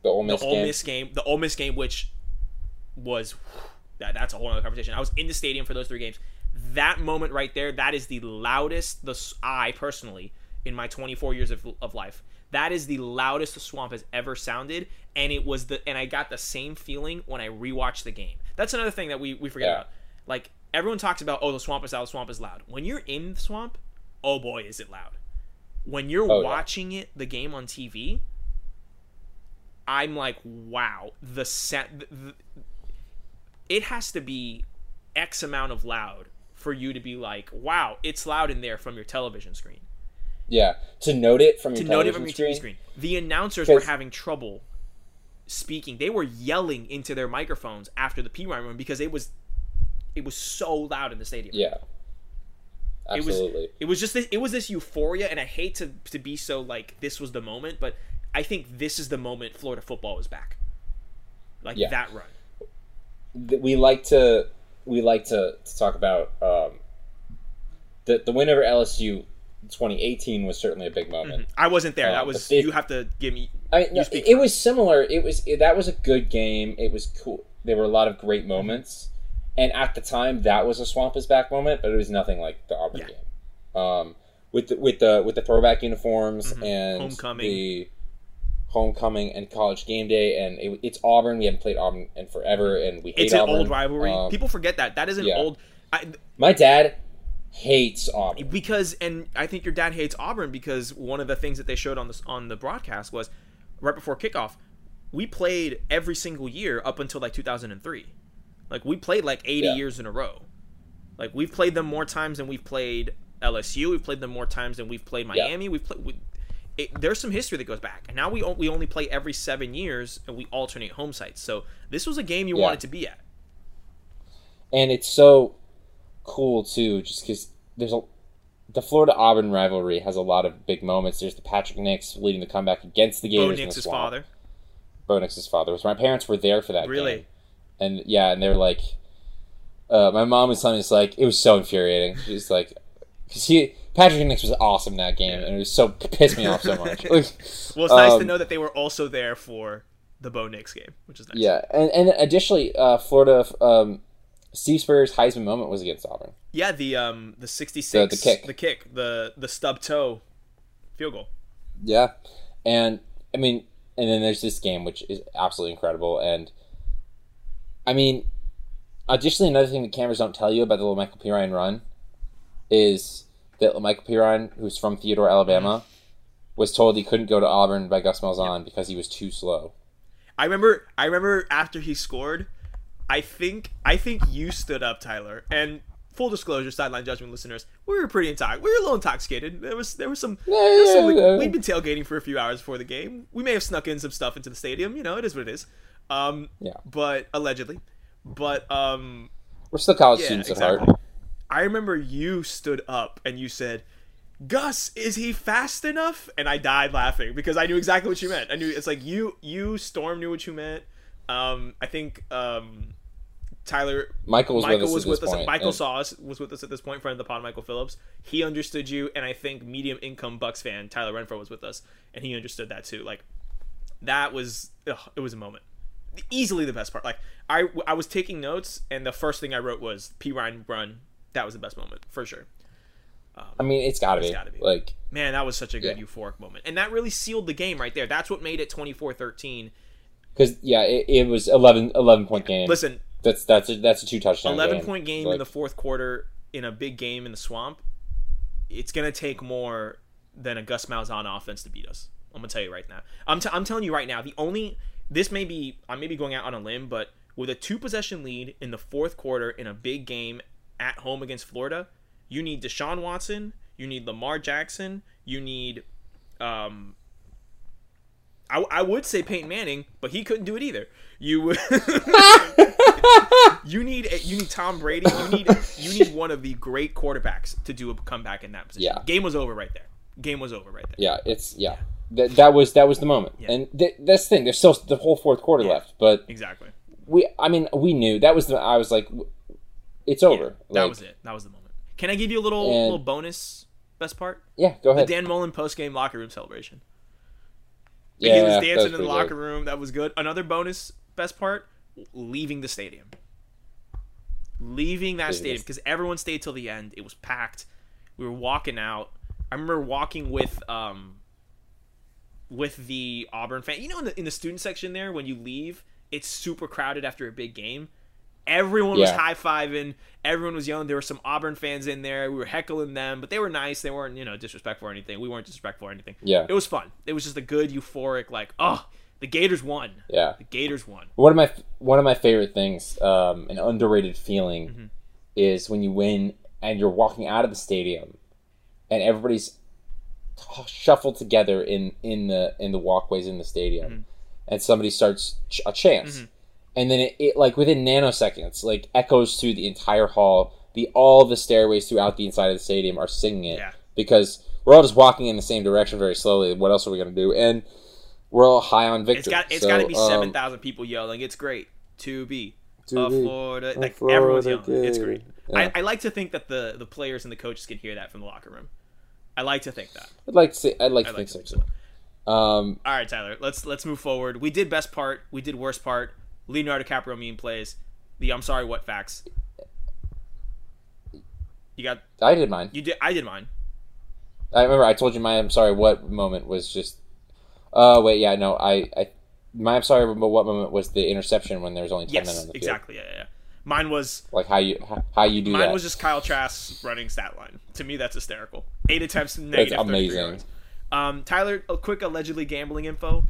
the Ole Miss the Ole game. Miss game, the Ole Miss game, which was that, that's a whole other conversation. I was in the stadium for those three games. That moment right there, that is the loudest. The I personally, in my 24 years of, of life, that is the loudest the swamp has ever sounded, and it was the and I got the same feeling when I rewatched the game. That's another thing that we we forget Yeah. about. Like everyone talks about, oh, the swamp is loud, the swamp is loud. When you're in the swamp, oh boy, is it loud. When you're Oh, yeah. watching it, the game on TV, I'm like, wow, the set. The, the- it has to be X amount of loud for you to be like, wow, it's loud in there from your television screen. Yeah, to note it from your To note it television from your screen. TV screen. The announcers were having trouble speaking. They were yelling into their microphones after the Perine run because it was it was so loud in the stadium. Yeah, It was absolutely. it was just this, it was this euphoria and I hate to to be so like this was the moment, but I think this is the moment Florida football was back. Like Yeah. that run. We like to we like to, to talk about um, the the win over LSU 2018 was certainly a big moment. I wasn't there. Uh, that was you have to give me I no, it, it was similar. It was it, that was a good game. It was cool. There were a lot of great moments, and at the time, that was a swamp is back moment. But it was nothing like the Auburn Yeah. game. Um, with the, with the with the throwback uniforms and Mm-hmm. Homecoming. the homecoming and college game day, and it, it's Auburn. We haven't played Auburn in forever, and we hate it's an Auburn. old rivalry. Um, People forget that. That is an yeah. old I, my dad hates Auburn. because and I think your dad hates Auburn because one of the things that they showed on this on the broadcast was right before kickoff, we played every single year up until like 2003. Like we played like 80 Yeah. years in a row. Like we've played them more times than we've played LSU. We've played them more times than we've played Miami. We've played. We, it, there's some history that goes back, and now we o- we only play every seven years, and we alternate home sites. So this was a game you Yeah. wanted to be at. and it's so cool too, just because there's a the Florida Auburn rivalry has a lot of big moments. There's the Patrick Nix leading the comeback against the game. Bo Gators. Nix's father. Bo Nix's father was. My parents were there for that. Really? game. And yeah, and they're like, uh, my mom was telling me it's like it was so infuriating. She's like, because he Patrick Nix was awesome in that game, and it was so pissed me off so much. Like, Well, it's nice to um, know that they were also there for the Bo Nix game, which is nice. Yeah, and and additionally, uh, Florida, um, Steve Spurrier's Heisman moment was against Auburn. Yeah, the um the 66 The- the kick. the kick, the the stub toe field goal. Yeah, and I mean, and then there's this game which is absolutely incredible, and I mean, additionally, another thing that cameras don't tell you about the little Michael Perine run is that Michael Perine, who's from Theodore, Alabama, was told he couldn't go to Auburn by Gus Malzahn because he was too slow. I remember I remember after he scored, I think I think you stood up, Tyler. And full disclosure, sideline judgment listeners, we were pretty intoxicated. We were a little intoxicated. There was there was some, there was some yeah, yeah. we'd been tailgating for a few hours before the game. We may have snuck in some stuff into the stadium. You know, it is what it is. Um, Yeah. But allegedly, but um, We're still college yeah, students at heart. I remember you stood up and you said, "Gus, is he fast enough?" And I died laughing because I knew exactly what you meant. I knew it's like you, you, Storm knew what you meant. Um, I think um, Tyler, Michael was Michael with us was with us. Michael and- saw us was with us at this point. Friend of the pod, Michael Phillips. He understood you, and I think medium income Bucks fan Tyler Renfro was with us, and he understood that too. Like that was ugh, it was a moment. Easily the best part. Like I, I was taking notes, and the first thing I wrote was Perine run. That was the best moment for sure. I mean, it's got to It's be. gotta be. like Man, that was such a good Yeah. euphoric moment, and that really sealed the game right there. That's what made it 24-13. because yeah, it, it was 11, 11 point game. Listen, that's that's a, that's a two touchdown. 11 game. point game Like, in the fourth quarter in a big game in the swamp. It's gonna take more than a Gus Malzahn offense to beat us. I'm gonna tell you right now. I'm, t- I'm telling you right now. The only this may be I may be going out on a limb, but with a two possession lead in the fourth quarter in a big game at home against Florida, you need Deshaun Watson, you need Lamar Jackson, you need um, I, I would say Peyton Manning, but he couldn't do it either. You would. you need you need Tom Brady. You need you need one of the great quarterbacks to do a comeback in that position. Yeah. Game was over right there. Game was over right there. Yeah, it's yeah. That, that was that was the moment, Yeah. and th- that's the thing. There's still the whole fourth quarter Yeah. left, but Exactly. we. I mean, we knew that was the. I was like, it's over. That Like, was it. That was the moment. Can I give you a little And- little bonus best part? Yeah, go ahead. The. Dan Mullen post game locker room celebration. yeah, he was dancing in the locker good. room. That was good. Another bonus best part: leaving the stadium. Leaving that stadium because everyone stayed till the end. It was packed. We were walking out. I remember walking with um with the Auburn fan. You know, in the in the student section there, when you leave, it's super crowded after a big game. Everyone was high fiving. Everyone was yelling. There were some Auburn fans in there. We were heckling them, but they were nice. They weren't, you know, disrespectful or anything. We weren't disrespectful or anything. Yeah. It was fun. It was just a good, euphoric, like, oh, the Gators won. Yeah, The Gators won. one of my one of my favorite things, um, an underrated feeling, Mm-hmm. is when you win and you're walking out of the stadium, and everybody's shuffled together in in the in the walkways in the stadium, Mm-hmm. and somebody starts ch- a chant, and then it, it like within nanoseconds like echoes through the entire hall. The all the stairways throughout the inside of the stadium are singing it Yeah. because we're all just walking in the same direction very slowly. What else are we gonna do? And we're all high on victory. It's got it's So, got to be um, seven thousand people yelling. It's great to be To a be Florida. a Like Florida everyone's yelling. It's great. Yeah. I, I like to think that the the players and the coaches can hear that from the locker room. I like to think that. I'd like to say, I'd like to I think like to so too. Um, All right, Tyler. Let's let's move forward. We did best part. We did worst part. Leonardo DiCaprio meme plays. The I'm sorry what facts. You got I did mine. you did I did mine. I remember I told you my I'm sorry what moment was just. Oh wait, yeah, no, I, I my I'm sorry but what moment was the interception when there was only ten men Yes, on the field. exactly. Yeah, yeah, yeah. Mine was Like how you how, you do that. mine that. was just Kyle Trask running stat line. To me, that's hysterical. Eight attempts, negative 33 amazing. Um, Tyler, a quick allegedly gambling info.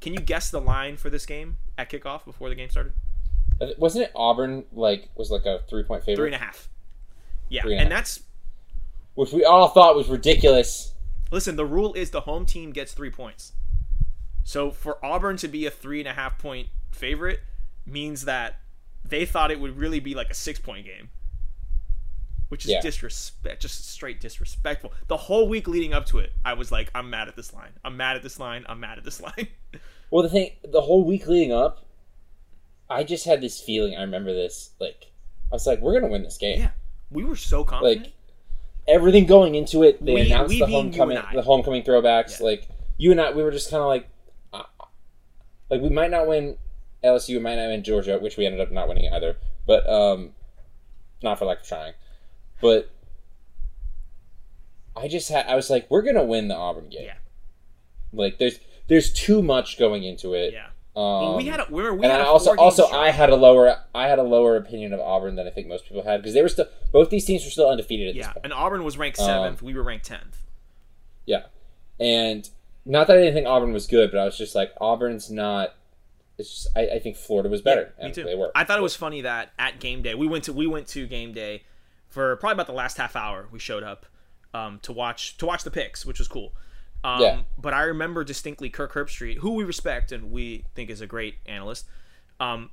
Can you guess the line for this game at kickoff before the game started? Uh, wasn't it Auburn like was like a three point favorite, Three and a half. Yeah, and and half. that's which we all thought was ridiculous. listen. The rule is the home team gets three points. So for Auburn to be a three and a half point favorite means that they thought it would really be like a six point game, which is Yeah. disrespect, just straight disrespectful. The whole week leading up to it, I was like, I'm mad at this line. I'm mad at this line. I'm mad at this line. Well, the thing, the whole week leading up, I just had this feeling. I remember this. Like, I was like, "We're gonna win this game." yeah, we were so confident. Like, everything going into it, they We- announced we the homecoming, the homecoming throwbacks. Yeah. Like, you and I, we were just kind of like, uh, like we might not win LSU, we might not win Georgia, which we ended up not winning either. But um, not for lack of trying. But I just had, I was like, "We're gonna win the Auburn game." Yeah. Like, there's there's too much going into it. yeah, Um, well, we had a, we were, we and had I also also. I had a lower I had a lower opinion of Auburn than I think most people had because they were still both these teams were still undefeated at yeah, this point. and Auburn was ranked Um, seventh. we were ranked tenth. Yeah, and not that I didn't think Auburn was good, but I was just like Auburn's not. It's just I, I think Florida was better, Me and too. they were. I thought it was funny that at game day we went to we went to game day for probably about the last half hour. We showed up um, to watch to watch the picks, which was cool. Um, Yeah. But I remember distinctly Kirk Herbstreit, who we respect and we think is a great analyst. Um,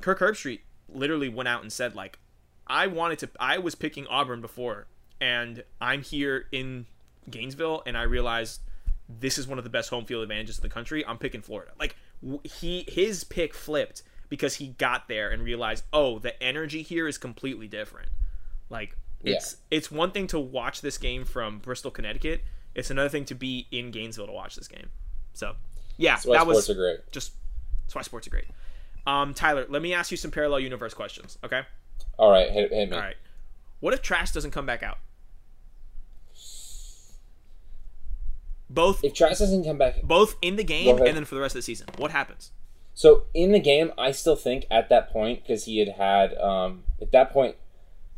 Kirk Herbstreit literally went out and said like, I wanted to. I was picking Auburn before, and I'm here in Gainesville, and I realized this is one of the best home field advantages in the country. I'm picking Florida. Like he his pick flipped because he got there and realized, oh, the energy here is completely different. Like it's it's one thing to watch this game from Bristol, Connecticut. It's another thing to be in Gainesville to watch this game. So yeah, That's why that sports was are great. just that's why sports are great. Um, Tyler, let me ask you some parallel universe questions. Okay. All right, hit, hit me. All right. What if Trask doesn't come back out? Both If Trask doesn't come back, both in the game and then for the rest of the season. What happens? So in the game, I still think at that point because he had had um, at that point,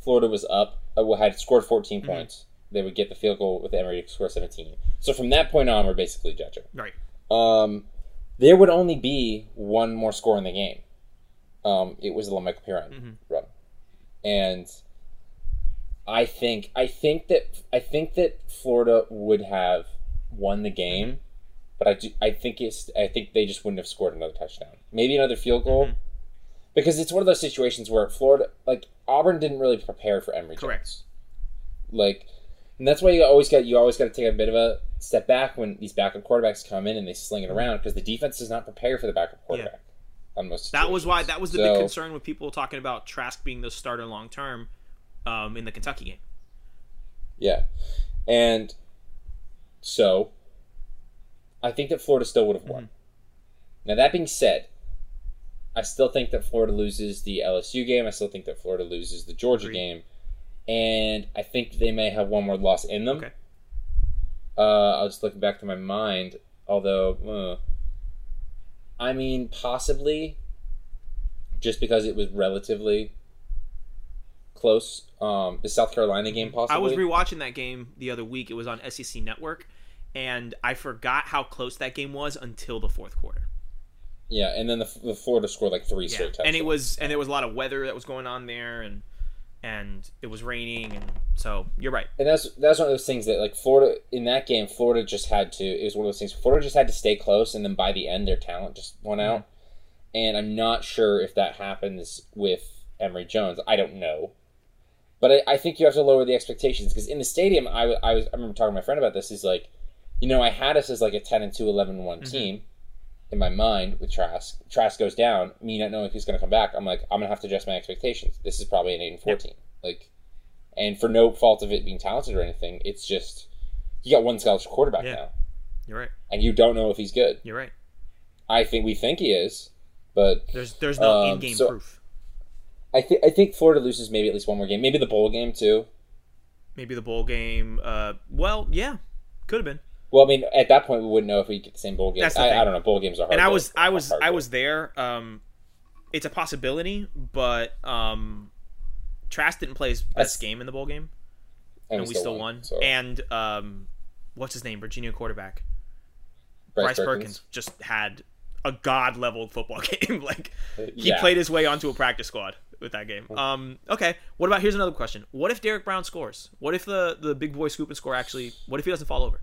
Florida was up, uh, had scored 14 Mm-hmm. points. They would get the field goal with Emory to score 17. So from that point on, we're basically judging. Right. Um, there would only be one more score in the game. Um, it was the Michael Perine Mm-hmm. run, and I think I think that I think that Florida would have won the game but I do. I think it's. I think they just wouldn't have scored another touchdown. Maybe another field goal, Mhm. Because it's one of those situations where Florida, like Auburn, didn't really prepare for Emory Correct. Jones. Like, and that's why you always got you always got to take a bit of a step back when these backup quarterbacks come in and they sling it around because the defense does not prepare for the backup quarterback. On most That was why that was the So- big concern with people talking about Trask being the starter long term um, in the Kentucky game. Yeah. And so I think that Florida still would have won. Now that being said, I still think that Florida loses the LSU game. I still think that Florida loses the Georgia Agreed. game. And I think they may have one more loss in them. Okay. Uh, I was looking back to my mind, although, uh, I mean, possibly, just because it was relatively close. Um, the South Carolina game, possibly. I was rewatching that game the other week. It was on SEC Network, and I forgot how close that game was until the fourth quarter. Yeah, and then the, the Florida scored like three Yeah, straight touchdowns. and it was and there was a lot of weather that was going on there, and and it was raining, and so you're right. and that's that's one of those things that like Florida in that game, Florida just had to. It was one of those things. Florida just had to stay close, and then by the end, their talent just went Mm-hmm. out. And I'm not sure if that happens with Emory Jones. I don't know, but I, I think you have to lower the expectations because in the stadium, I, I was I remember talking to my friend about this. He's like, you know, I had us as like a 10 and 2, 11 and one Mhm. team in my mind with Trask. Trask goes down, me not knowing if he's going to come back. I'm like, I'm gonna have to adjust my expectations. This is probably an eight and fourteen. Like, and for no fault of it being talented or anything, it's just you got one scholarship quarterback Yeah. now, You're right. and you don't know if he's good. You're right. I think we think he is, but There's there's no Um, in-game so- proof. I think I think Florida loses maybe at least one more game, maybe the bowl game too. Maybe the bowl game. Uh, well, yeah, could have been. Well, I mean, at that point, we wouldn't know if we get the same bowl game. I. I don't know. Bowl games are hard. and I was I was I was there. Um, it's a possibility, but um, Trask didn't play his best That's- game in the bowl game, and, we still, won. so- And um, what's his name? Virginia quarterback Bryce, Bryce Perkins. just had a god level football game. like he Yeah. played his way onto a practice squad with that game. Um, okay, what about here's another question. What if Derrick Brown scores? What if the the big boy scoop and score actually? What if he doesn't fall over?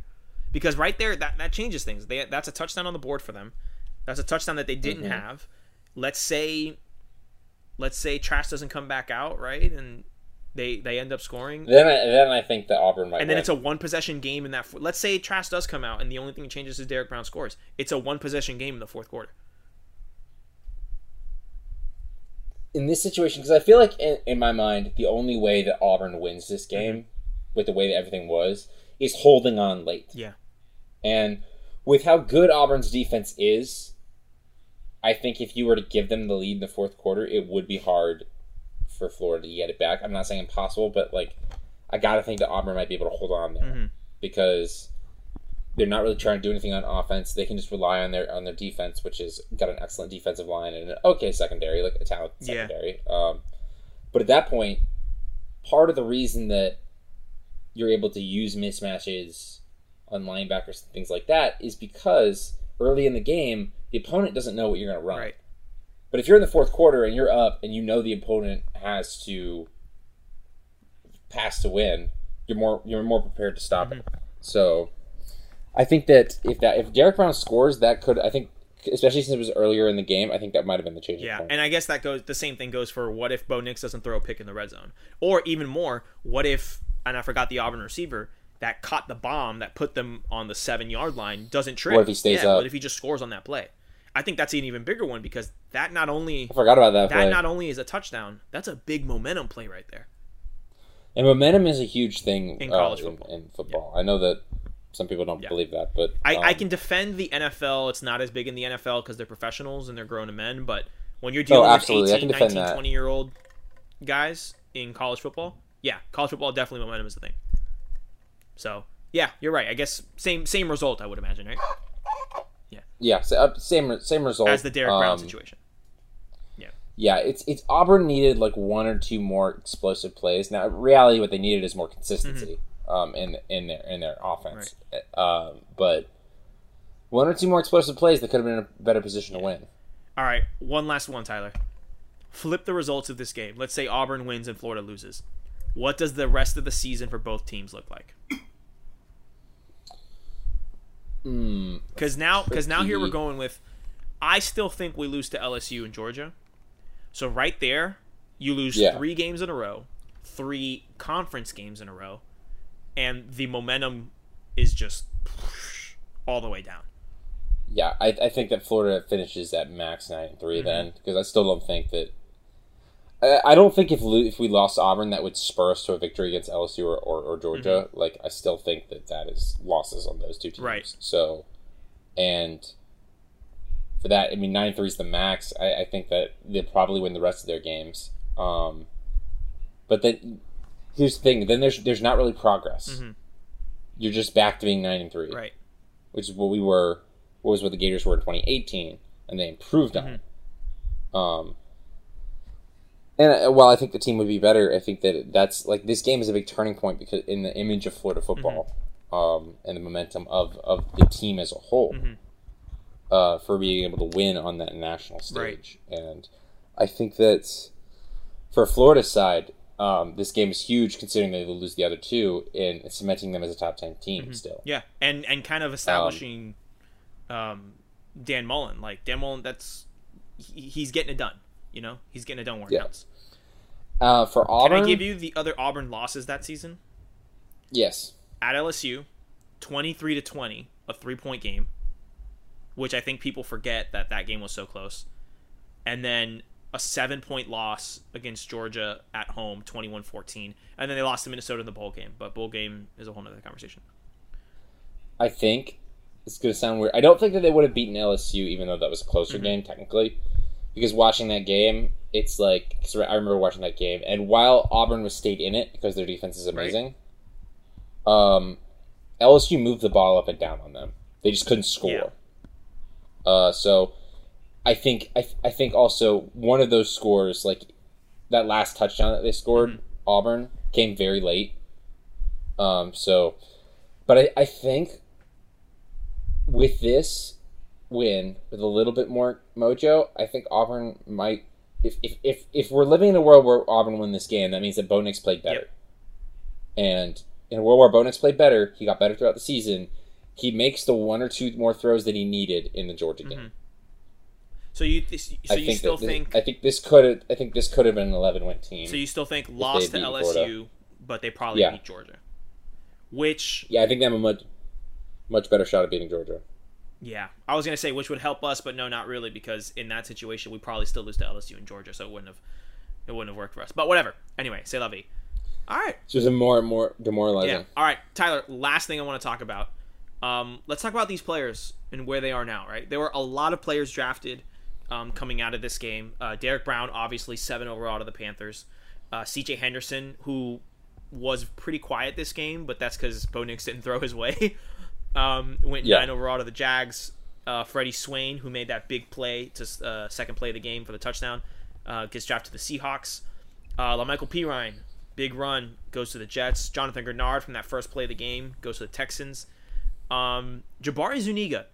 Because right there, that that changes things. They that's a touchdown on the board for them. That's a touchdown that they didn't Mhm. have. Let's say, let's say Trask doesn't come back out right, and they they end up scoring. Then I, then I think that Auburn might. And then win. it's a one possession game in that. Four, let's say Trask does come out, and the only thing that changes is Derrick Brown scores. It's a one possession game in the fourth quarter. in this situation because I feel like in, in my mind the only way that Auburn wins this game with the way that everything was is holding on late. Yeah. And with how good Auburn's defense is, I think if you were to give them the lead in the fourth quarter, it would be hard for Florida to get it back. I'm not saying impossible, but like I gotta think that Auburn might be able to hold on there Mhm. because they're not really trying to do anything on offense. They can just rely on their on their defense, which has got an excellent defensive line and an okay secondary, like a talented Yeah. secondary. Um, but at that point, part of the reason that you're able to use mismatches on linebackers and things like that is because early in the game, the opponent doesn't know what you're going to run. Right. But if you're in the fourth quarter and you're up and you know the opponent has to pass to win, you're more you're more prepared to stop it. Mm-hmm. So I think that if that if Derrick Brown scores, that could I think especially since it was earlier in the game, I think that might have been the changing Yeah, point. and I guess that goes. The same thing goes for what if Bo Nix doesn't throw a pick in the red zone, or even more, what if and I forgot the Auburn receiver that caught the bomb that put them on the seven yard line doesn't trip. What if he stays yeah, up? What if he just scores on that play? I think that's an even bigger one because that not only I forgot about that, that play. not only is a touchdown, that's a big momentum play right there. and momentum is a huge thing In uh, college in, football. in football. I know that some people don't Yeah. believe that, but I, I um, can defend the NFL. It's not as big in the NFL because they're professionals and they're grown men. But when you're dealing with Oh. I 18, can defend 19, that. 20 year old guys in college football, yeah, college football definitely momentum is the thing. So yeah, you're right. I guess same same result. I would imagine, right? yeah, so, uh, same same result As the Derrick Brown Um, situation. Yeah, Yeah. it's it's Auburn needed like one or two more explosive plays. Now, in reality, what they needed is more consistency um, in in their in their offense. Um, but one or two more explosive plays, they could have been in a better position to win. All right, one last one, Tyler. Flip the results of this game. Let's say Auburn wins and Florida loses. What does the rest of the season for both teams look like? Mm, Because now, because now here we're going with. I still think we lose to LSU and Georgia. So right there, you lose Yeah. three games in a row, three conference games in a row, and the momentum is just all the way down. yeah, I, I think that Florida finishes at max nine and 3 then because I still don't think that. I, I don't think if if we lost Auburn that would spur us to a victory against LSU or, or, or Georgia. Like I still think that that is losses on those two teams. Right. So, and for that, I mean nine three is the max. I, I think that they'll probably win the rest of their games. Um, but then here's the thing: then there's there's not really progress. Mhm. You're just back to being nine and three Right. which is what we were, what was what the Gators were in 2018, and they improved on it. Um, and uh, while I think the team would be better, I think that that's like this game is a big turning point because in the image of Florida football, um, and the momentum of of the team as a whole, uh, for being able to win on that national stage, and I think that for Florida's side. Um, this game is huge considering they lose the other two in cementing them as a top 10 team still. Yeah, and and kind of establishing um, Dan Mullen. Like Dan Mullen, that's he, he's getting it done. You know, he's getting it done. Yeah. Uh, for Auburn, Can I give you the other Auburn losses that season? yes, At LSU, twenty three to twenty, a three point game, which I think people forget that that game was so close, and then a seven point loss against Georgia at home, 21-14. and then they lost to Minnesota in the bowl game. But bowl game is a whole nother conversation. I think it's going to sound weird. I don't think that they would have beaten LSU, even though that was a closer game technically, because watching that game, it's like 'cause I remember watching that game, and while Auburn was stayed in it because their defense is amazing, um, LSU moved the ball up and down on them. They just couldn't score. Uh, so I think I, I think also one of those scores, like that last touchdown that they scored, Auburn came very late. Um, so, but I, I think with this win, with a little bit more mojo, I think Auburn might. If, if, if, if we're living in a world where Auburn win this game, that means that Bo Nix played better. Yep. And in a world where Bo Nix played better, he got better throughout the season. He makes the one or two more throws that he needed in the Georgia mm-hmm. game. So you so I you still that thi- think I think this could have I think this could have been an eleven win team. So you still think lost to LSU, Florida. but they probably Yeah. beat Georgia. Which, yeah, I think they have a much much better shot at beating Georgia. Yeah, I was gonna say which would help us, but no, not really, because in that situation we probably still lose to LSU and Georgia, so it wouldn't have it wouldn't have worked for us. But whatever. Anyway, say la vie. All right. It's just a more and more demoralizing. Yeah. All right, Tyler. Last thing I want to talk about. Um, let's talk about these players and where they are now. Right, there were a lot of players drafted um, coming out of this game. Uh, Derrick Brown, obviously seven overall to the Panthers. Uh, C.J. Henderson, who was pretty quiet this game, but that's because Bo Nix didn't throw his way. um, went Yeah. nine overall to the Jags. Uh, Freddie Swain, who made that big play to uh, second play of the game for the touchdown, uh, gets drafted to the Seahawks. Uh, LaMichael Perine, big run, goes to the Jets. Jonathan Greenard from that first play of the game goes to the Texans. Um, Jabari Zuniga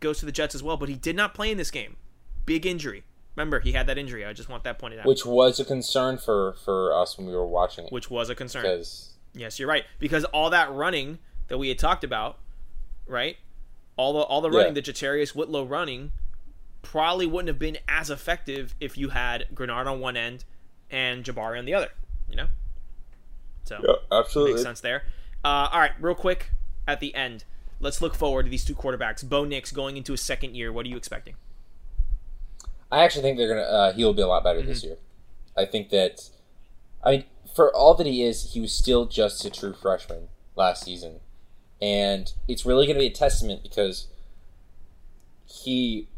goes to the Jets as well, but he did not play in this game. Big injury. Remember, he had that injury. I just want that pointed out, which, was a concern for for us when we were watching it Which was a concern. because Yes, you're right. Because all that running that we had talked about, right? All the all the Yeah. running, the JaTarvious Whitlow running, probably wouldn't have been as effective if you had Greenard on one end and Jabari on the other. You know. So yeah, absolutely. makes sense there. Uh, all right, real quick at the end, let's look forward to these two quarterbacks. Bo Nix going into his second year. What are you expecting? I actually think they're gonna. Uh, he'll be a lot better this Mm-hmm. year. I think that. I mean, for all that he is, he was still just a true freshman last season, and it's really going to be a testament because he.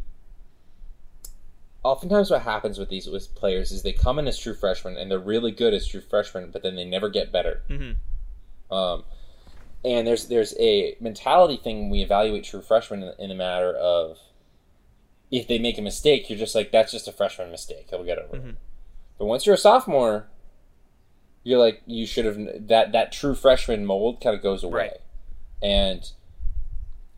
Oftentimes, what happens with these with players is they come in as true freshmen and they're really good as true freshmen, but then they never get better. Mm-hmm. Um, and there's there's a mentality thing when we evaluate true freshmen in, in the matter of if they make a mistake, you're just like that's just a freshman mistake. He'll get over Mm-hmm. it. But once you're a sophomore, you're like you should have that that true freshman mold kind of goes away, Right. And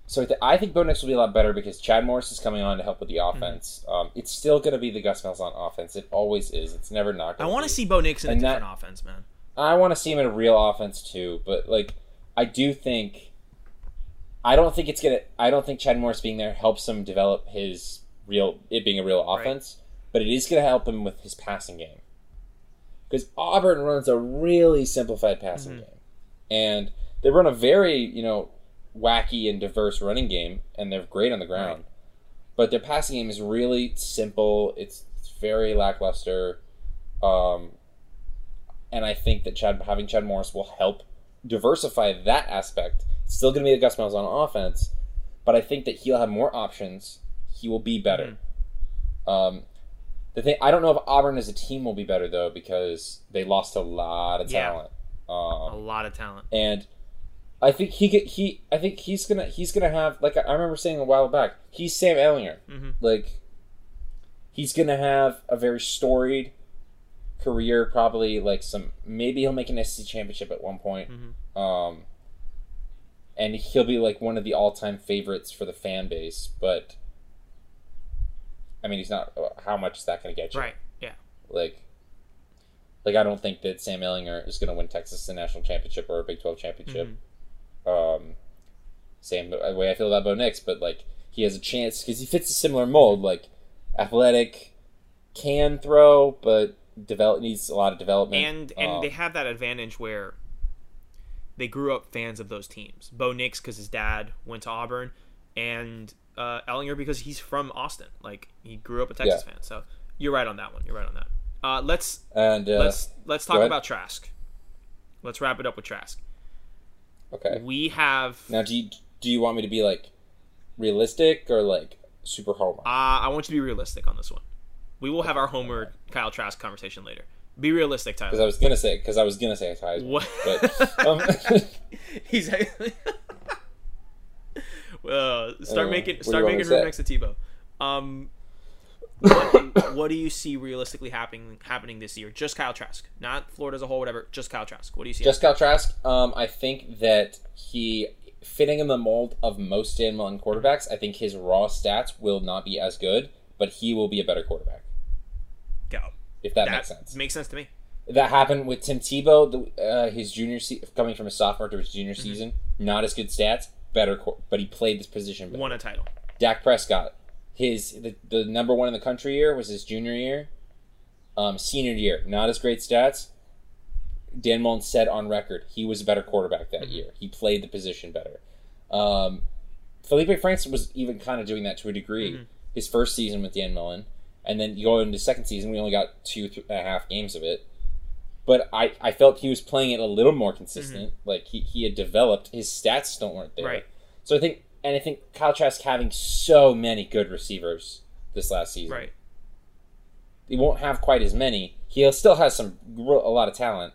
so I th- I think Bo Nix will be a lot better because Chad Morris is coming on to help with the Mm-hmm. offense. Um, it's still going to be the Gus Malzahn offense. It always is. It's never not. I want to see Bo Nix in a And that- different offense, man. I want to see him in a real offense too, but like I do think I don't think it's gonna. I don't think Chad Morris being there helps him develop his real it being a real Right. offense, but it is gonna help him with his passing game. Because Auburn runs a really simplified passing Mhm. game, and they run a very you know wacky and diverse running game, and they're great on the ground. But their passing game is really simple. It's, it's very lackluster, um, and I think that Chad having Chad Morris will help diversify that aspect. It's still going to be the Gus Malzahn offense, but I think that he'll have more options. He will be better. Um, the thing I don't know if Auburn as a team will be better though because they lost a lot of Yeah. talent. A Um, lot of talent. and I think he get he I think he's gonna he's gonna have like I remember saying a while back he's Sam Ehlinger hmm like he's gonna have a very storied career probably like some maybe he'll make an SEC championship at one point hmm um and he'll be like one of the all-time favorites for the fan base but I mean he's not how much is that gonna get you Right. Yeah. like like I don't think that Sam Ehlinger is going to win Texas a national championship or a Big 12 championship. Mhm. Um, same way I feel about Bo Nix, but like he has a chance because he fits a similar mold, like athletic, can throw, but develop needs a lot of development. and and Um, they have that advantage where they grew up fans of those teams. Bo Nix because his dad went to Auburn, and uh, Ehlinger because he's from Austin. Like he grew up a Texas fan. So you're right on that one. You're right on that. Uh, let's and uh, let's let's talk about Trask. Let's wrap it up with Trask. Okay. We have. Now, do you do you want me to be like realistic or like super homer? Uh, I want you to be realistic on this one. We will have our Homer Kyle Trask conversation later. Be realistic, Tyler. Because I was gonna say because I was gonna say ties, What? but um, He's. well, start Uh, making start making room next to Tebow. Um, what, what do you see realistically happening happening this year? Just Kyle Trask, not Florida as a whole, whatever. Just Kyle Trask. What do you see? Just Kyle Trask, um, I think that he fitting in the mold of most Dan Mullen quarterbacks. I think his raw stats will not be as good, but he will be a better quarterback. Go. If that, That makes sense. makes sense to me. That happened with Tim Tebow, the, uh, his junior se- coming from his sophomore to his junior Mm-hmm. season. Not as good stats, better, but he played this position. Better. Won a title. Dak Prescott, his the, the number one in the country year was his junior year. Um, senior year, not as great stats. Dan Mullen said on record he was a better quarterback that year. He played the position better. Um, Feleipe Franks was even kind of doing that to a degree. Mhm. His first season with Dan Mullen, and then you go into second season, we only got two th- and a half games of it. But I, I felt he was playing it a little more consistent. Like he, he had developed. His stats still weren't there. Right. So I think, and I think Kyle Trask having so many good receivers this last season. Right. He won't have quite as many. He still has some a lot of talent,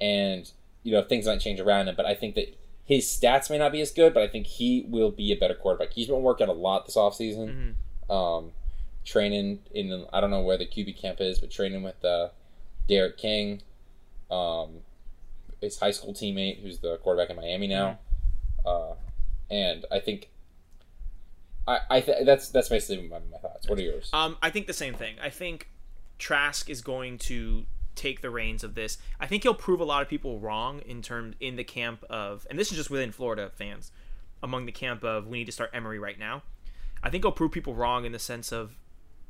and you know things might change around him. But I think that his stats may not be as good, but I think he will be a better quarterback. He's been working a lot this offseason. hmm Um, training in I don't know where the QB camp is, but training with uh, D'Eriq King, um, his high school teammate who's the quarterback in Miami now, uh, and I think I, I th- that's that's basically my, my thoughts. What are yours? Um, I think the same thing. I think Trask is going to take the reins of this. I think he'll prove a lot of people wrong in terms in the camp of, and this is just within Florida fans, among the camp of we need to start Emory right now. I think he'll prove people wrong in the sense of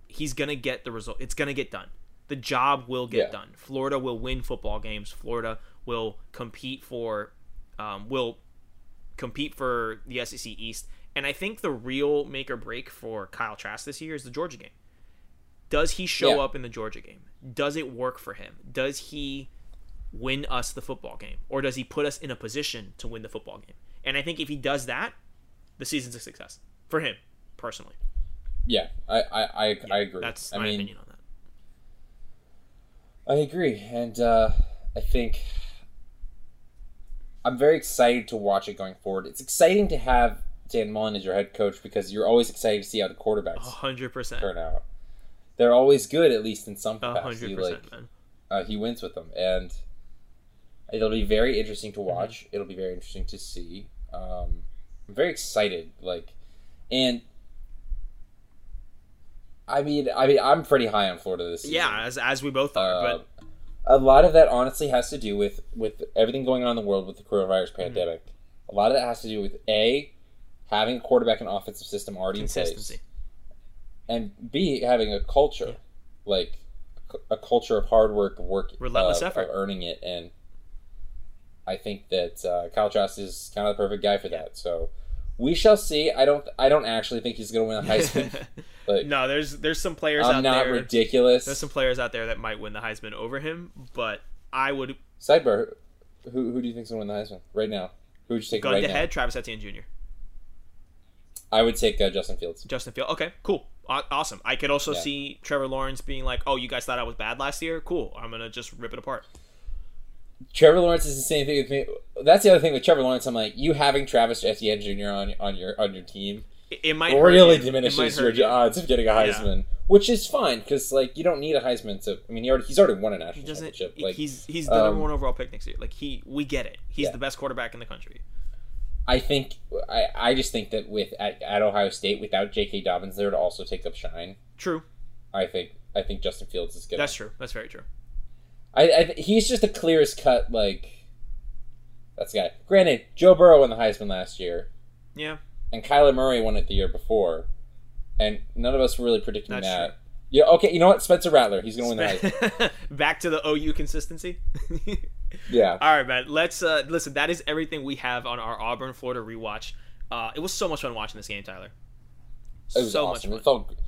he's gonna get the result. It's gonna get done. The job will get Yeah. done. Florida will win football games. Florida will compete for, um, will compete for the SEC East. And I think the real make or break for Kyle Trask this year is the Georgia game. Does he show Yeah. up in the Georgia game? Does it work for him? Does he win us the football game? Or does he put us in a position to win the football game? And I think if he does that, the season's a success for him personally. Yeah, I I, I, I agree. That's I my mean, opinion on that. I agree, and uh, I think I'm very excited to watch it going forward. It's exciting to have Dan Mullen as your head coach because you're always excited to see how the quarterbacks hundred percent. turn out. They're always good, at least in some capacity. hundred Like man. uh, he wins with them, and it'll be very interesting Mm-hmm. to watch. It'll be very interesting to see. Um, I'm very excited, like, and I mean, I mean, I'm pretty high on Florida this season. Yeah, as as we both are, Uh, but a lot of that honestly has to do with with everything going on in the world with the coronavirus Mm-hmm. pandemic. A lot of that has to do with a having a quarterback and offensive system already in place, and B having a culture, Yeah. like a culture of hard work, of work, Relentless uh, effort. of earning it, and I think that uh, Kyle Trask is kind of the perfect guy for that. So we shall see. I don't. I don't actually think he's going to win the Heisman. Like, no, there's there's some players I'm out not there. ridiculous. There's some players out there that might win the Heisman over him, but I would Sidebar: Who who do you think's going to win the Heisman right now? Who would you take gun right to now? head. Travis Etienne Jr. I would take uh, Justin Fields. Justin Field. Okay, cool, Aw- awesome. I could also Yeah. see Trevor Lawrence being like, "Oh, you guys thought I was bad last year? Cool. I'm gonna just rip it apart." Trevor Lawrence is the same thing with me. That's the other thing with Trevor Lawrence. I'm like, you having Travis Etienne Jr. on on your on your team It, it might really you. It might diminishes your you. odds of getting a Yeah. Heisman, which is fine because like you don't need a Heisman to. I mean, he already he's already won a He national doesn't. championship. Like he's he's the number um, one overall pick next year. Like he, we get it. He's Yeah. the best quarterback in the country. I think I I just think that with at, at Ohio State without J.K. Dobbins there to also take up shine, True. I think I think Justin Fields is good. That's true. That's very true. I, I he's just the clearest cut like. That's the guy. Granted, Joe Burrow won the Heisman last year. Yeah. and Kyler Murray won it the year before, and none of us were really predicting That's that. true. Yeah, okay, you know what? Spencer Rattler, he's going to win the Heisman. Back to the OU consistency. Yeah, All right, man. Let's uh, listen. That is everything we have on our Auburn Florida rewatch. Uh, it was so much fun watching this game, Tyler. it was so awesome. much It fun. felt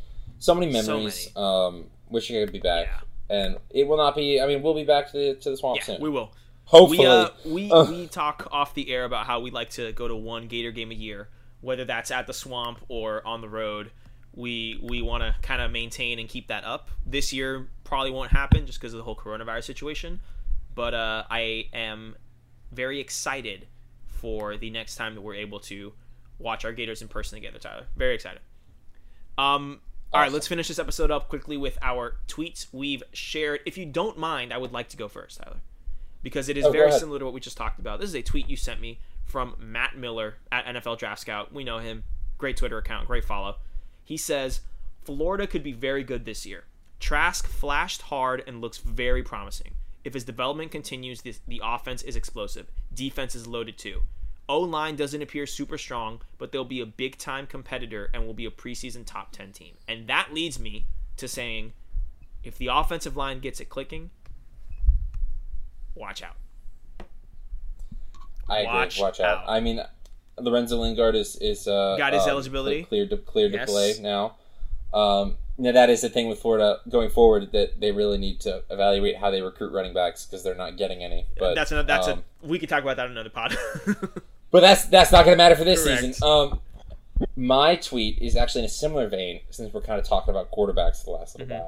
so many So memories. Um, wishing I could be back, Yeah. And it will not be. I mean, we'll be back to the, to the swamp Yeah, soon. we will. Hopefully, We uh, we Ugh. we talk off the air about how we like to go to one Gator game a year, whether that's at the swamp or on the road. We we want to kind of maintain and keep that up. This year probably won't happen just because of the whole coronavirus situation, but uh, I am very excited for the next time that we're able to watch our Gators in person together, Tyler. Very excited. Um, all right, let's finish this episode up quickly with our tweets we've shared. If you don't mind, I would like to go first, Tyler because it is Oh, very similar to what we just talked about. This is a tweet you sent me from Matt Miller at NFL Draft Scout. We know him. Great Twitter account, great follow. He says Florida could be very good this year. Trask flashed hard and looks very promising. If his development continues, this, the offense is explosive. Defense is loaded too. O line doesn't appear super strong, but they'll be a big time competitor and will be a preseason top 10 team. And that leads me to saying if the offensive line gets it clicking, watch out. I agree. watch Watch, out. out. I mean, Lorenzo Lingard is is uh, Got his um, eligibility? cleared to cleared Yes. to play now. Um, now that is the thing with Florida going forward that they really need to evaluate how they recruit running backs because they're not getting any. But that's another, that's um, a we could talk about that in another pod. But that's that's not going to matter for this Correct. season. Um, my tweet is actually in a similar vein since we're kind of talking about quarterbacks the last little Mm-hmm.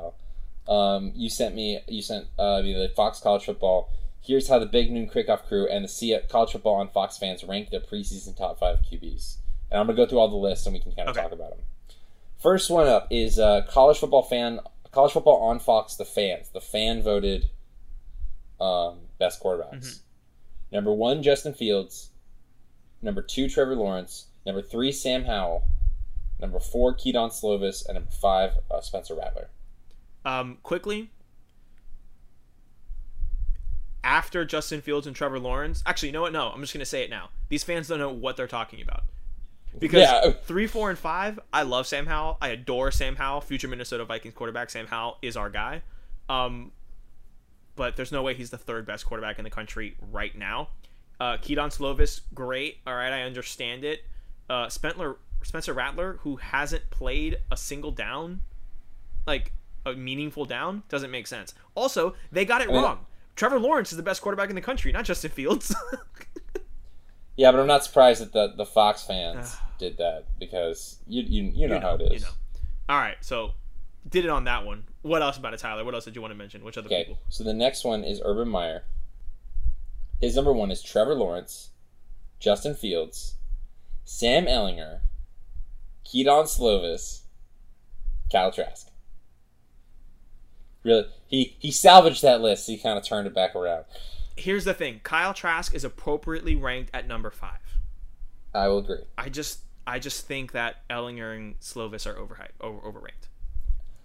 while. Um, you sent me you sent uh, me the Fox College Football. Here's how the Big Noon Kickoff crew and the C- College Football on Fox fans rank their preseason top five QBs. And I'm going to go through all the lists and we can kind of Okay. talk about them. First one up is uh, college football fan college football on Fox. The fans, the fan voted um, best quarterbacks. Mm-hmm. Number one, Justin Fields. Number two, Trevor Lawrence. Number three, Sam Howell. Number four, Kedon Slovis, and number five, uh, Spencer Rattler. um, quickly, after Justin Fields and Trevor Lawrence, actually, you know what? No, I'm just gonna say it now. These fans don't know what they're talking about. Because Yeah. three, four, and five, I love Sam Howell. I adore Sam Howell. Future Minnesota Vikings quarterback Sam Howell is our guy. Um, but there's no way he's the third best quarterback in the country right now. Uh, Kedon Slovis, great. All right, I understand it. Uh, Spencer Spencer Rattler, who hasn't played a single down, like a meaningful down, doesn't make sense. Also, they got it mean- wrong. Trevor Lawrence is the best quarterback in the country, not Justin Fields. Yeah, but I'm not surprised that the, the Fox fans did that because you you, you know how it is. You know. All right, so did it on that one. What else about it, Tyler? What else did you want to mention? Which other Okay, people? so the next one is Urban Meyer. His number one is Trevor Lawrence, Justin Fields, Sam Ehlinger, Kedon Slovis, Kyle Trask. Really, he he salvaged that list. So he kind of turned it back around. Here's the thing: Kyle Trask is appropriately ranked at number five. I will agree. I just, I just think that Ehlinger and Slovis are overhyped, over, overranked.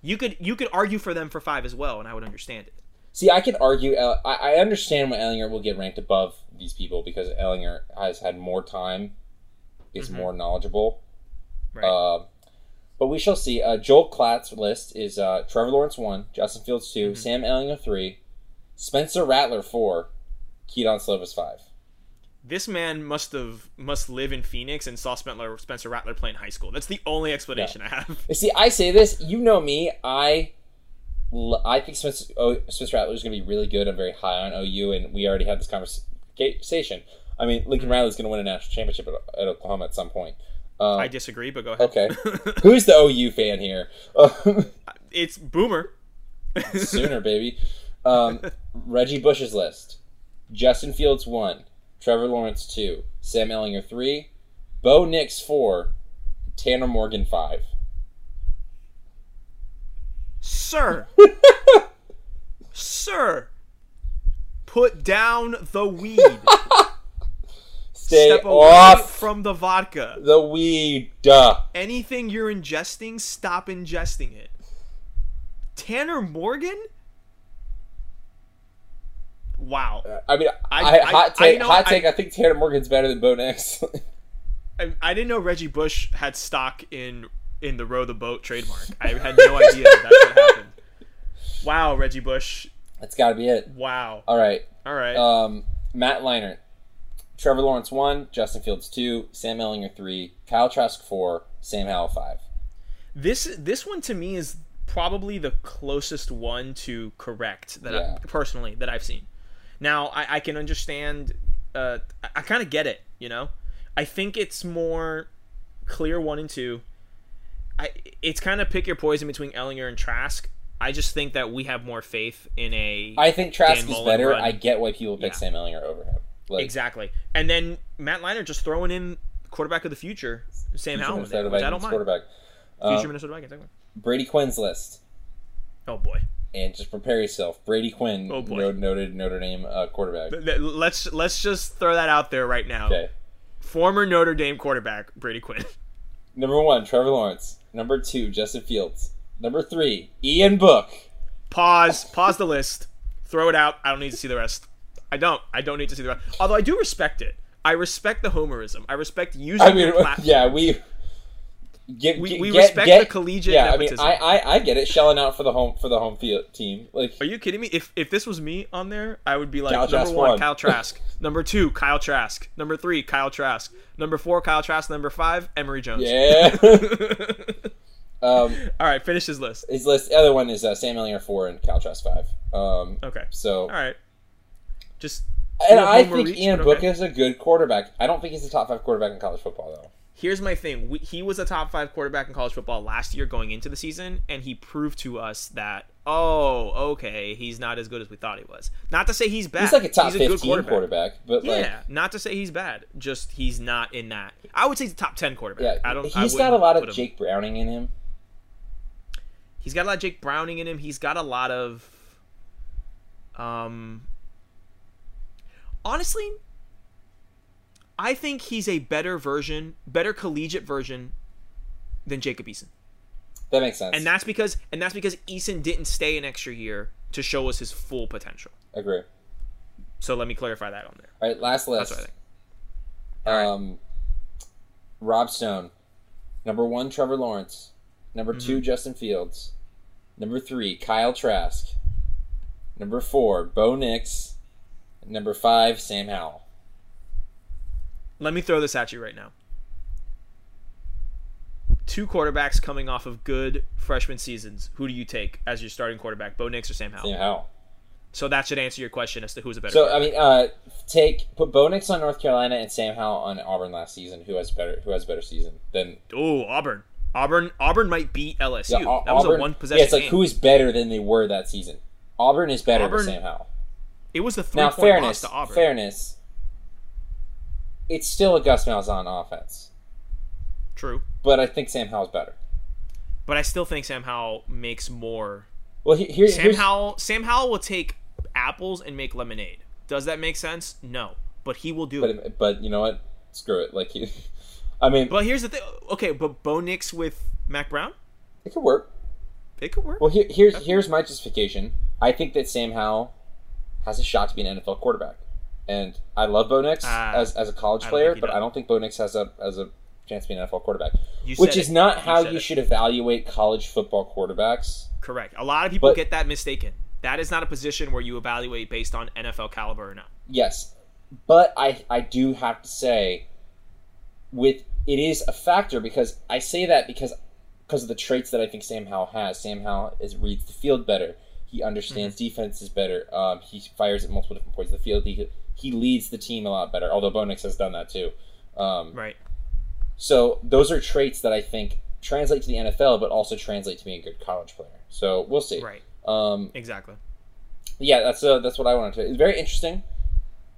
You could, you could argue for them for five as well, and I would understand it. See, I could argue. El- I, I understand why Ehlinger will get ranked above these people because Ehlinger has had more time is Mhm. more knowledgeable. Right. Uh, but we shall see. Uh, Joel Klatt's list is uh, Trevor Lawrence one, Justin Fields 2 Mhm. Sam Ehlinger three, Spencer Rattler four, Kedon Slovis five. this man must have must live in Phoenix and saw Spencer Spencer Rattler play in high school. That's the only explanation I have. See, I say this. You know me. I I think Spencer Rattler is going to be really good. I'm very high on OU, and we already had this conversation. I mean, Lincoln Riley is going to win a national championship at, at Oklahoma at some point. Um, I disagree, but go ahead. okay. Who's the OU fan here? it's Boomer. Sooner, baby. Um, Reggie Bush's list: Justin Fields one, Trevor Lawrence two, Sam Ehlinger three, Bo Nix four, Tanner Morgan five. Sir. Sir. Put down the weed. Stay Step away off from the vodka. the weed. Duh. Anything you're ingesting, stop ingesting it. Tanner Morgan? Wow. Uh, I mean, I- I, I- hot I take. know- hot I- take. I, think Tanner Morgan's better than Bo Nix. I, I didn't know Reggie Bush had stock in in the row the boat trademark. I had no idea that that's what happened. Wow, Reggie Bush. That's got to be it. Wow. All right. All right. Um, Matt Leinart, Trevor Lawrence one, Justin Fields two, Sam Ehlinger three, Kyle Trask four, Sam Howell five. This this one to me is probably the closest one to correct that Yeah. I, personally that I've seen. Now I, I can understand. Uh, I, I kind of get it. You know, I think it's more clear one and two. I it's kind of pick your poison between Ehlinger and Trask. I just think that we have more faith in a I think Trask is better. run. I get why people pick Yeah. Sam Ehlinger over him. Like, exactly, and then Matt Leinart just throwing in quarterback of the future, Sam Howell, in there, Minnesota which I don't mind. quarterback. Future Um, Minnesota Vikings. exactly. Brady Quinn's list, Oh boy. and just prepare yourself. Brady Quinn, Oh, boy. noted Notre Dame uh, quarterback. Let's let's just throw that out there right now. Okay. Former Notre Dame quarterback Brady Quinn. Number one, Trevor Lawrence. Number two, Justin Fields. Number three, Ian Book. Pause. Pause the list. Throw it out. I don't need to see the rest. I don't. I don't need to see the rest. Although I do respect it. I respect the homerism. I respect using I mean, yeah, we get, We, we get- respect get- the collegiate Yeah, I mean. I, I I get it, shelling out for the home for the home field team. Like, Are you kidding me? If if this was me on there, I would be like Kyle number Trask one. Kyle Trask. number two, Kyle Trask. Number three, Kyle Trask. Number four, Kyle Trask. Number five, Emory Jones. yeah. um, All right, finish his list. his list. The other one is uh, Sam Ehlinger four and Kyle Trask five. Um, Okay. so All right. Just and I think reach, Ian Book okay. is a good quarterback. I don't think he's a top five quarterback in college football though. Here's my thing. We, he was a top five quarterback in college football last year going into the season, and he proved to us that oh, okay, he's not as good as we thought he was. Not to say he's bad. He's like a top good fifteen quarterback. but Yeah, like not to say he's bad. Just he's not in that. I would say he's a top ten quarterback. yeah, I don't. I he's got a lot of him- Jake Browning in him. He's got a lot of Jake Browning in him. He's got a lot of. Um. Honestly, I think he's a better version, better collegiate version than Jacob Eason, That makes sense. and that's because and that's because Eason didn't stay an extra year to show us his full potential. agree. So let me clarify that on there. All right, last list. That's what I think. All right. Um, Rob Stone, number one, Trevor Lawrence, number Mm-hmm. two, Justin Fields, number three, Kyle Trask, number four, Bo Nix, number five, Sam Howell. Let me throw this at you right now. Two quarterbacks coming off of good freshman seasons. Who do you take as your starting quarterback, Bo Nix or Sam Howell? Sam Howell. So that should answer your question as to who's a better. So I mean, uh, take put Bo Nix on North Carolina and Sam Howell on Auburn last season. Who has better? Who has better season than oh, Auburn. Auburn. Auburn might beat LSU. Yeah, that was Auburn- a one possession Yeah, it's like game. who is better than they were that season. Auburn is better Auburn- than Sam Howell. It was the three Now, fairness, loss to Auburn. fairness. It's still a Gus Malzahn offense, True, but I think Sam Howell's better. but I still think Sam Howell makes more. Well, he- here, Sam Howell. Sam Howell will take apples and make lemonade. Does that make sense? No, but he will do it. but but you know what? Screw it. Like, he, I mean, But here's the thing. Okay, but Bo Nix with Mack Brown, it could work. it could work. Well, here, here's here's my justification. I think that Sam Howell has a shot to be an NFL quarterback, and I love Bo Nix Ah, as, as a college player, but does. I don't think Bo Nix has a as a chance to be an NFL quarterback. You Which is it. not You how you it. should evaluate college football quarterbacks. Correct. A lot of people But- get that mistaken. That is not a position where you evaluate based on NFL caliber or not. Yes, but I I do have to say, with it is a factor because I say that because because of the traits that I think Sam Howell has. Sam Howell is reads the field better. He understands defenses better. Um, he fires at multiple different points of the field. He he leads the team a lot better. Although Bo Nix has done that too. Um, Right. So those are traits that I think translate to the NFL, but also translate to being a good college player. So we'll see. Right. Um, Exactly. yeah, that's uh, that's what I wanted to. It's very interesting.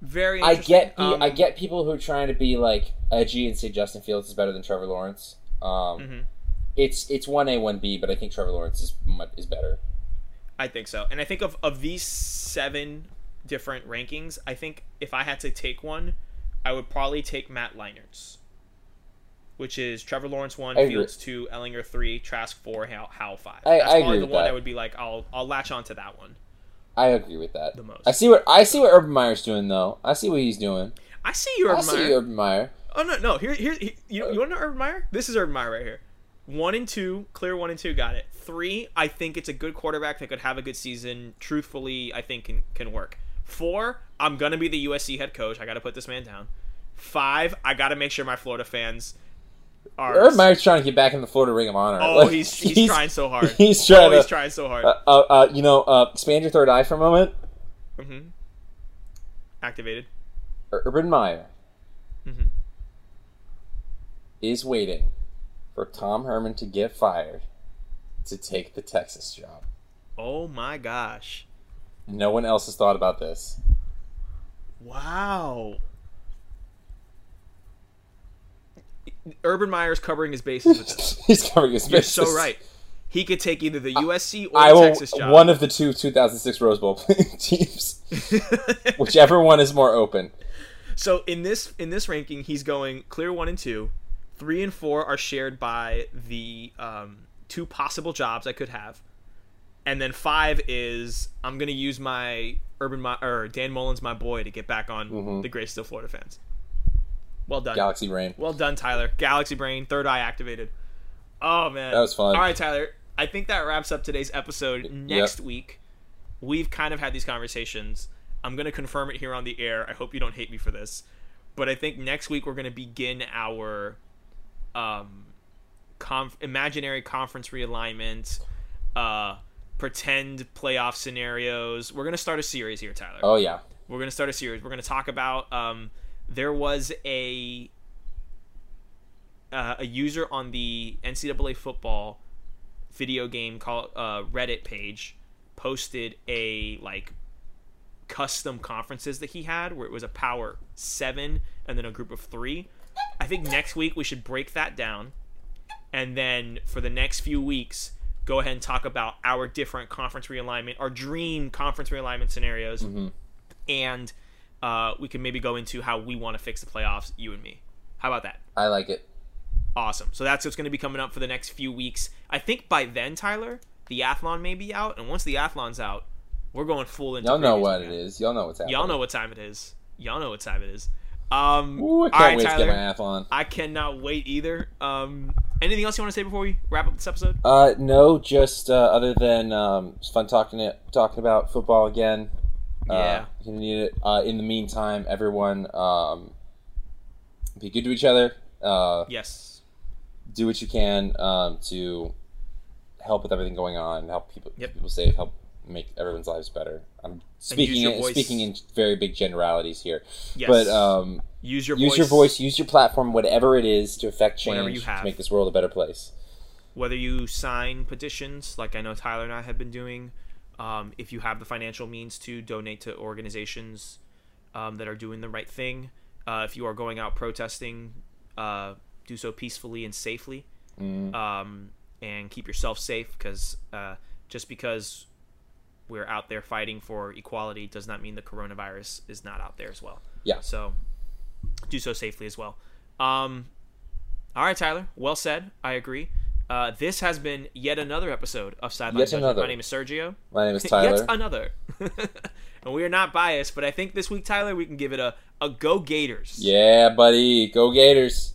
Very I get the, Um, I get people who are trying to be like edgy and say Justin Fields is better than Trevor Lawrence. Um, mhm. It's it's one A one B, but I think Trevor Lawrence is much, is better. I think so. And I think of, of these seven different rankings, I think if I had to take one, I would probably take Matt Leinart's, which is Trevor Lawrence one. Fields two, Ehlinger three, Trask four, Howell five. I- That's I probably agree the one that. I would be like, I'll I'll latch on to that one. I agree with that. The most. I see what I see what Urban Meyer's doing though. I see what he's doing. I see you, I Urban see Meyer. Urban Meyer. Oh no, no. Here, here. here you, you want to know Urban Meyer? This is Urban Meyer right here. One and two, clear one and two, got it. Three, I think it's a good quarterback that could have a good season. Truthfully, I think can can work. Four, I'm gonna be the USC head coach. I got to put this man down. Five, I got to make sure my Florida fans are. Urban Meyer's trying to get back in the Florida Ring of Honor. Oh, Like, he's, he's trying so hard. He's trying oh, he's trying so hard. uh, uh, uh, you know, uh, expand your third eye for a moment. hmm Activated. Urban Meyer hmm is waiting for Tom Herman to get fired to take the Texas job. Oh my gosh! No one else has thought about this. Wow. Urban Meyer's covering his bases with this. He's covering his You're bases. so right. He could take either the USC or I the will Texas job. one of the two 2006 Rose Bowl teams, whichever one is more open. so in this in this ranking, he's going clear one and two. Three and four are shared by the um, two possible jobs I could have, and then five is I'm gonna use my Urban My, or Dan Mullen's, my boy, to get back on Mhm. the great still Florida fans. Well done. Galaxy Brain. Well done, Tyler. Galaxy Brain, third eye activated. Oh man, That was fun. All right, Tyler. I think that wraps up today's episode. Next week, we've kind of had these conversations. I'm gonna confirm it here on the air. I hope you don't hate me for this, but I think next week we're gonna begin our um, conf- imaginary conference realignment, uh, pretend playoff scenarios. We're gonna start a series here, Tyler Oh yeah. we're going to start a series. We're going to talk about um, there was a uh, a user on the NCAA football video game called uh, Reddit page posted a like custom conferences that he had where it was a power seven and then a group of three. I think next week we should break that down, and then for the next few weeks, go ahead and talk about our different conference realignment, our dream conference realignment scenarios Mhm. and uh, we can maybe go into how we want to fix the playoffs, you and me. How about that? I like it. Awesome. So that's what's going to be coming up for the next few weeks. I think by then, Tyler, the Athlon may be out, and once the Athlon's out, we're going full into. Y'all know what again. it is. Y'all know what's happening. Y'all know what time it is. Y'all know what time it is. Um, Ooh, I can't right, wait Tyler. to get my Athlon. I cannot wait either. Um, anything else you want to say before we wrap up this episode? Uh, no, just uh, other than um, it's fun talking it, talking about football again. Yeah. Uh, you need it. Uh, in the meantime, everyone, um, be good to each other. Uh, Yes. do what you can um, to help with everything going on, help people Yep. people safe, help make everyone's lives better. I'm speaking in, speaking in very big generalities here, Yes. but um, use your use voice. your voice, use your platform, whatever it is, to affect change you have. to make this world a better place. whether you sign petitions like I know Tyler and I have been doing, um, if you have the financial means to donate to organizations um, that are doing the right thing, uh, if you are going out protesting, uh, do so peacefully and safely, Mm. um, and keep yourself safe because uh, just because we're out there fighting for equality does not mean the coronavirus is not out there as well. Yeah. So do so safely as well. Um, all right, Tyler. Well said. I agree. Uh, this has been yet another episode of Sideline Yet Judgment. another. My name is Sergio. My name is Tyler. Yet another. and we are not biased, but I think this week, Tyler, we can give it a, a go Gators. yeah, buddy, go Gators!